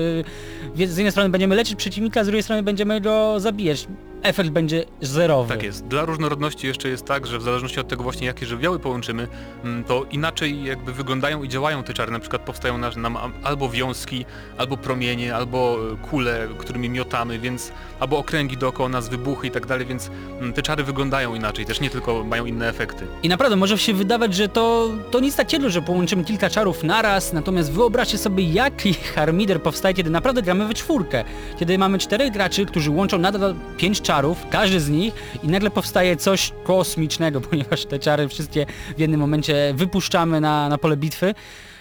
z jednej strony będziemy leczyć przeciwnika, z drugiej strony będziemy go zabijać. Efekt będzie zerowy. Tak jest. Dla różnorodności jeszcze jest tak, że w zależności od tego właśnie jakie żywioły połączymy, mm, to inaczej jakby wyglądają i działają te czary. Na przykład powstają nam albo wiązki, albo promienie, albo e, kule, którymi miotamy, więc albo okręgi dookoła nas, wybuchy i tak dalej, więc mm, te czary wyglądają inaczej, też nie tylko mają inne efekty. I naprawdę może się wydawać, że to, to nic takiego, że połączymy kilka czarów naraz, natomiast wyobraźcie sobie jaki harmider powstaje, kiedy naprawdę gramy we czwórkę. Kiedy mamy czterech graczy, którzy łączą nadal pięć czarów, każdy z nich i nagle powstaje coś kosmicznego, *laughs* ponieważ te czary wszystkie w jednym momencie wypuszczamy na, na pole bitwy.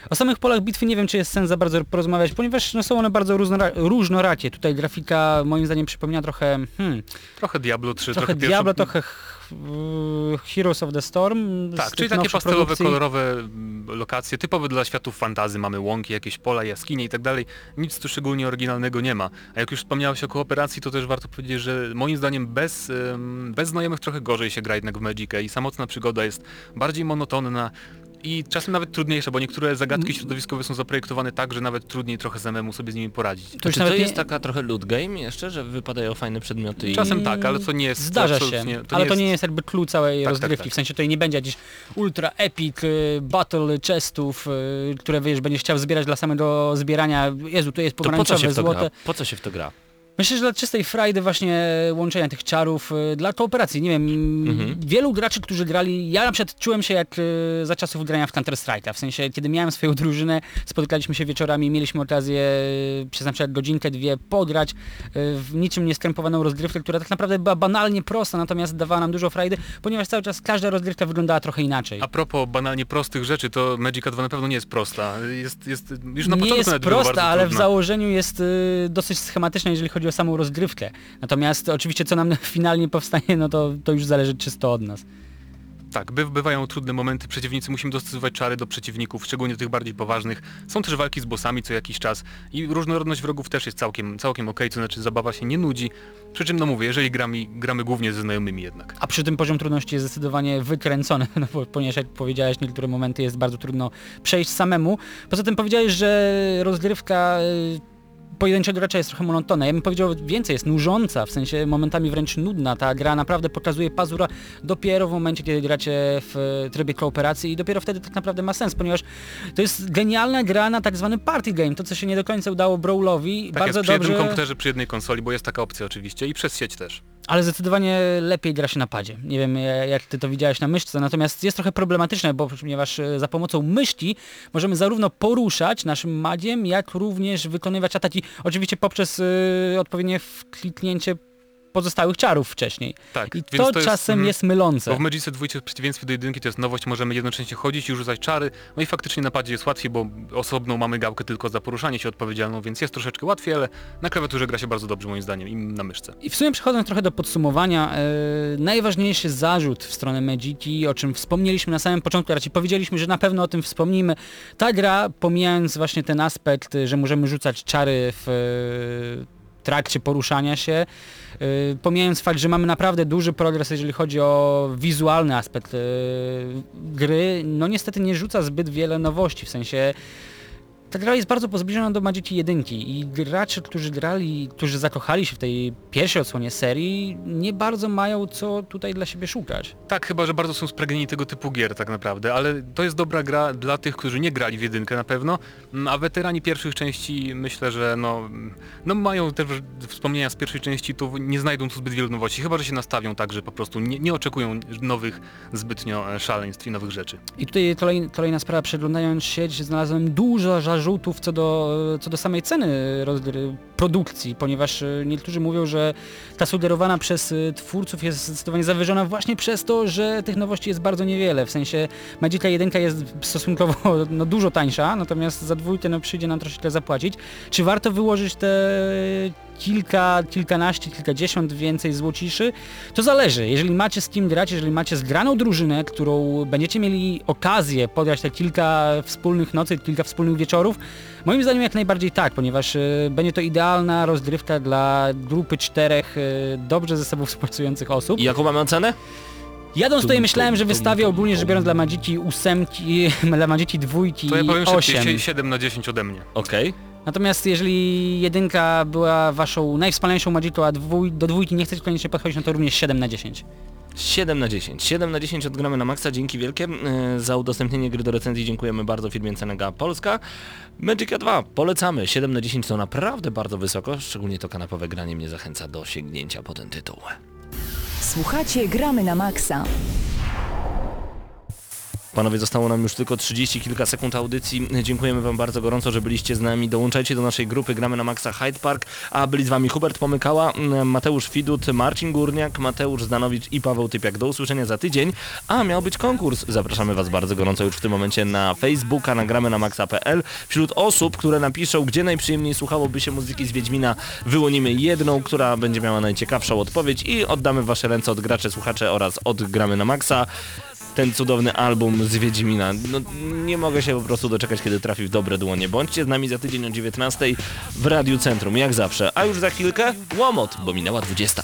O samych polach bitwy nie wiem, czy jest sens za bardzo porozmawiać, ponieważ no, są one bardzo różnora różnorakie. Tutaj grafika moim zdaniem przypomina trochę hmm, Trochę Diablo 3, trochę, trochę, Diablo, trochę Heroes of the Storm. Tak, czyli takie pastelowe, produkcji. kolorowe mm, lokacje, typowe dla światów fantazy. Mamy łąki, jakieś pola, jaskinie i tak dalej. Nic tu szczególnie oryginalnego nie ma. A jak już wspomniałeś o kooperacji, to też warto powiedzieć, że moim zdaniem bez, bez znajomych trochę gorzej się gra jednak w Magicę i samotna przygoda jest bardziej monotonna i czasem nawet trudniejsza, bo niektóre zagadki środowiskowe są zaprojektowane tak, że nawet trudniej trochę samemu sobie z nimi poradzić. To To, czy to nawet nie- jest taka trochę loot game jeszcze, że wypadają fajne przedmioty i... Czasem tak, ale to nie jest Zdarza się, absolutnie- ale to jest- nie jest jakby clue całej Tak, tak, rozgrywki, tak. w sensie tutaj nie będzie jakichś ultra epic y, battle chestów, y, które wiesz, będziesz chciał zbierać dla samego zbierania, Jezu, tu jest To po co pomarańczowe, się w to złote. gra? Po co się w to gra? Myślę, że dla czystej frajdy właśnie łączenia tych czarów, y, dla kooperacji, nie wiem, Mhm. wielu graczy, którzy grali, ja na przykład czułem się jak y, za czasów grania w Counter Strike'a, w sensie kiedy miałem swoją drużynę, spotykaliśmy się wieczorami, mieliśmy okazję y, przez na przykład godzinkę, dwie pograć w niczym nieskrępowaną rozgrywkę, która tak naprawdę była banalnie prosta, natomiast dawała nam dużo frajdy, ponieważ cały czas każda rozgrywka wyglądała trochę inaczej. A propos banalnie prostych rzeczy, to Magica 2 na pewno nie jest prosta. Jest, jest już na nie początku jest nawet było prosta, ale w trudna. założeniu jest dosyć schematyczna, jeżeli chodzi o samą rozgrywkę. Natomiast oczywiście co nam finalnie powstanie, no to, to już zależy czysto od nas. Tak, by, bywają trudne momenty, przeciwnicy, musimy dostosować czary do przeciwników, szczególnie tych bardziej poważnych. Są też walki z bossami co jakiś czas i różnorodność wrogów też jest całkiem, całkiem okej, to znaczy zabawa się nie nudzi. Przy czym, no mówię, jeżeli gramy, gramy głównie ze znajomymi jednak. A przy tym poziom trudności jest zdecydowanie wykręcony, *laughs* no bo, ponieważ jak powiedziałeś, niektóre momenty jest bardzo trudno przejść samemu. Poza tym powiedziałeś, że rozgrywka y, pojedynczego gracza jest trochę monotonna. Ja bym powiedział więcej, jest nużąca, w sensie momentami wręcz nudna. Ta gra naprawdę pokazuje pazura dopiero w momencie, kiedy gracie w trybie kooperacji i dopiero wtedy tak naprawdę ma sens, ponieważ to jest genialna gra na tak zwany party game, to co się nie do końca udało Brawlowi. Tak bardzo jest przy dobrze, jednym komputerze, przy jednej konsoli, bo jest taka opcja oczywiście i przez sieć też. Ale zdecydowanie lepiej gra się na padzie. Nie wiem jak ty to widziałeś na myszce, natomiast jest trochę problematyczne, bo ponieważ e, za pomocą myszki możemy zarówno poruszać naszym madziem, jak również wykonywać ataki, oczywiście poprzez e, odpowiednie wkliknięcie pozostałych czarów wcześniej. Tak, I to, to jest, czasem mhm. jest mylące. Bo w Magice dwójce w przeciwieństwie do jedynki to jest nowość, możemy jednocześnie chodzić i rzucać czary, no i faktycznie na padzie jest łatwiej, bo osobną mamy gałkę tylko za poruszanie się odpowiedzialną, więc jest troszeczkę łatwiej, ale na klawiaturze gra się bardzo dobrze moim zdaniem i na myszce. I w sumie przechodząc trochę do podsumowania, e, najważniejszy zarzut w stronę Magiki, o czym wspomnieliśmy na samym początku, raczej powiedzieliśmy, że na pewno o tym wspomnimy. Ta gra, pomijając właśnie ten aspekt, że możemy rzucać czary w e, trakcie poruszania się, e, pomijając fakt, że mamy naprawdę duży progres, jeżeli chodzi o wizualny aspekt e, gry, no niestety nie rzuca zbyt wiele nowości, w sensie ta gra jest bardzo pozbliżona do Magiki 1 i gracze, którzy grali, którzy zakochali się w tej pierwszej odsłonie serii, nie bardzo mają co tutaj dla siebie szukać. Tak, chyba, że bardzo są spragnieni tego typu gier tak naprawdę, ale to jest dobra gra dla tych, którzy nie grali w jedynkę na pewno, Mm, a weterani pierwszych części myślę, że no, no mają też wspomnienia z pierwszej części, to nie znajdą tu zbyt wielu nowości, chyba, że się nastawią tak, że po prostu nie, nie oczekują nowych zbytnio e, szaleństw i nowych rzeczy. I tutaj kolej, kolejna sprawa, przeglądając sieć, znalazłem dużo zarzutów co do, co do samej ceny produkcji, ponieważ e, niektórzy mówią, że ta sugerowana przez e, twórców jest zdecydowanie zawyżona właśnie przez to, że tych nowości jest bardzo niewiele. W sensie Magica 1 jest stosunkowo *laughs* no, dużo tańsza, natomiast za dwójkę no, przyjdzie nam troszeczkę zapłacić. Czy warto wyłożyć te kilka, kilkanaście, kilkadziesiąt więcej złociszy? To zależy. Jeżeli macie z kim grać, jeżeli macie zgraną drużynę, którą będziecie mieli okazję pograć te kilka wspólnych nocy, kilka wspólnych wieczorów, moim zdaniem jak najbardziej tak, ponieważ y, będzie to idealna rozgrywka dla grupy czterech y, dobrze ze sobą *laughs* współpracujących osób. I jaką mamy ocenę? Jadąc tutaj myślałem, że wystawię ogólnie rzecz biorąc dla Magiki ósemki, *laughs* dla Magiki dwójki To ja powiem szybciej, 8. sie- 7 na 10 ode mnie. Okej. Natomiast jeżeli jedynka była waszą najwspanialszą Magiką, a dwój, do dwójki nie chcecie koniecznie podchodzić, no to również 7 na 10. 7 na 10. 7 na 10 odgramy na maksa. Dzięki wielkie e, za udostępnienie gry do recenzji. Dziękujemy bardzo firmie Cenega Polska. Magica 2 polecamy. 7 na 10 to naprawdę bardzo wysoko. Szczególnie to kanapowe granie mnie zachęca do sięgnięcia po ten tytuł. Słuchacie Gramy na Maxa. Panowie, zostało nam już tylko 30 kilka sekund audycji. Dziękujemy wam bardzo gorąco, że byliście z nami. Dołączajcie do naszej grupy Gramy na Maxa Hyde Park, a byli z wami Hubert Pomykała, Mateusz Widut, Marcin Górniak, Mateusz Zdanowicz i Paweł Typiak. Do usłyszenia za tydzień, a miał być konkurs. Zapraszamy was bardzo gorąco już w tym momencie na Facebooka, na gramy na maxa.pl. Wśród osób, które napiszą, gdzie najprzyjemniej słuchałoby się muzyki z Wiedźmina, wyłonimy jedną, która będzie miała najciekawszą odpowiedź i oddamy wasze ręce od graczy, słuchacze oraz od gramy na Maxa ten cudowny album z Wiedźmina. No, nie mogę się po prostu doczekać, kiedy trafi w dobre dłonie. Bądźcie z nami za tydzień o 19 w Radiu Centrum, jak zawsze. A już za chwilkę łomot, bo minęła 20.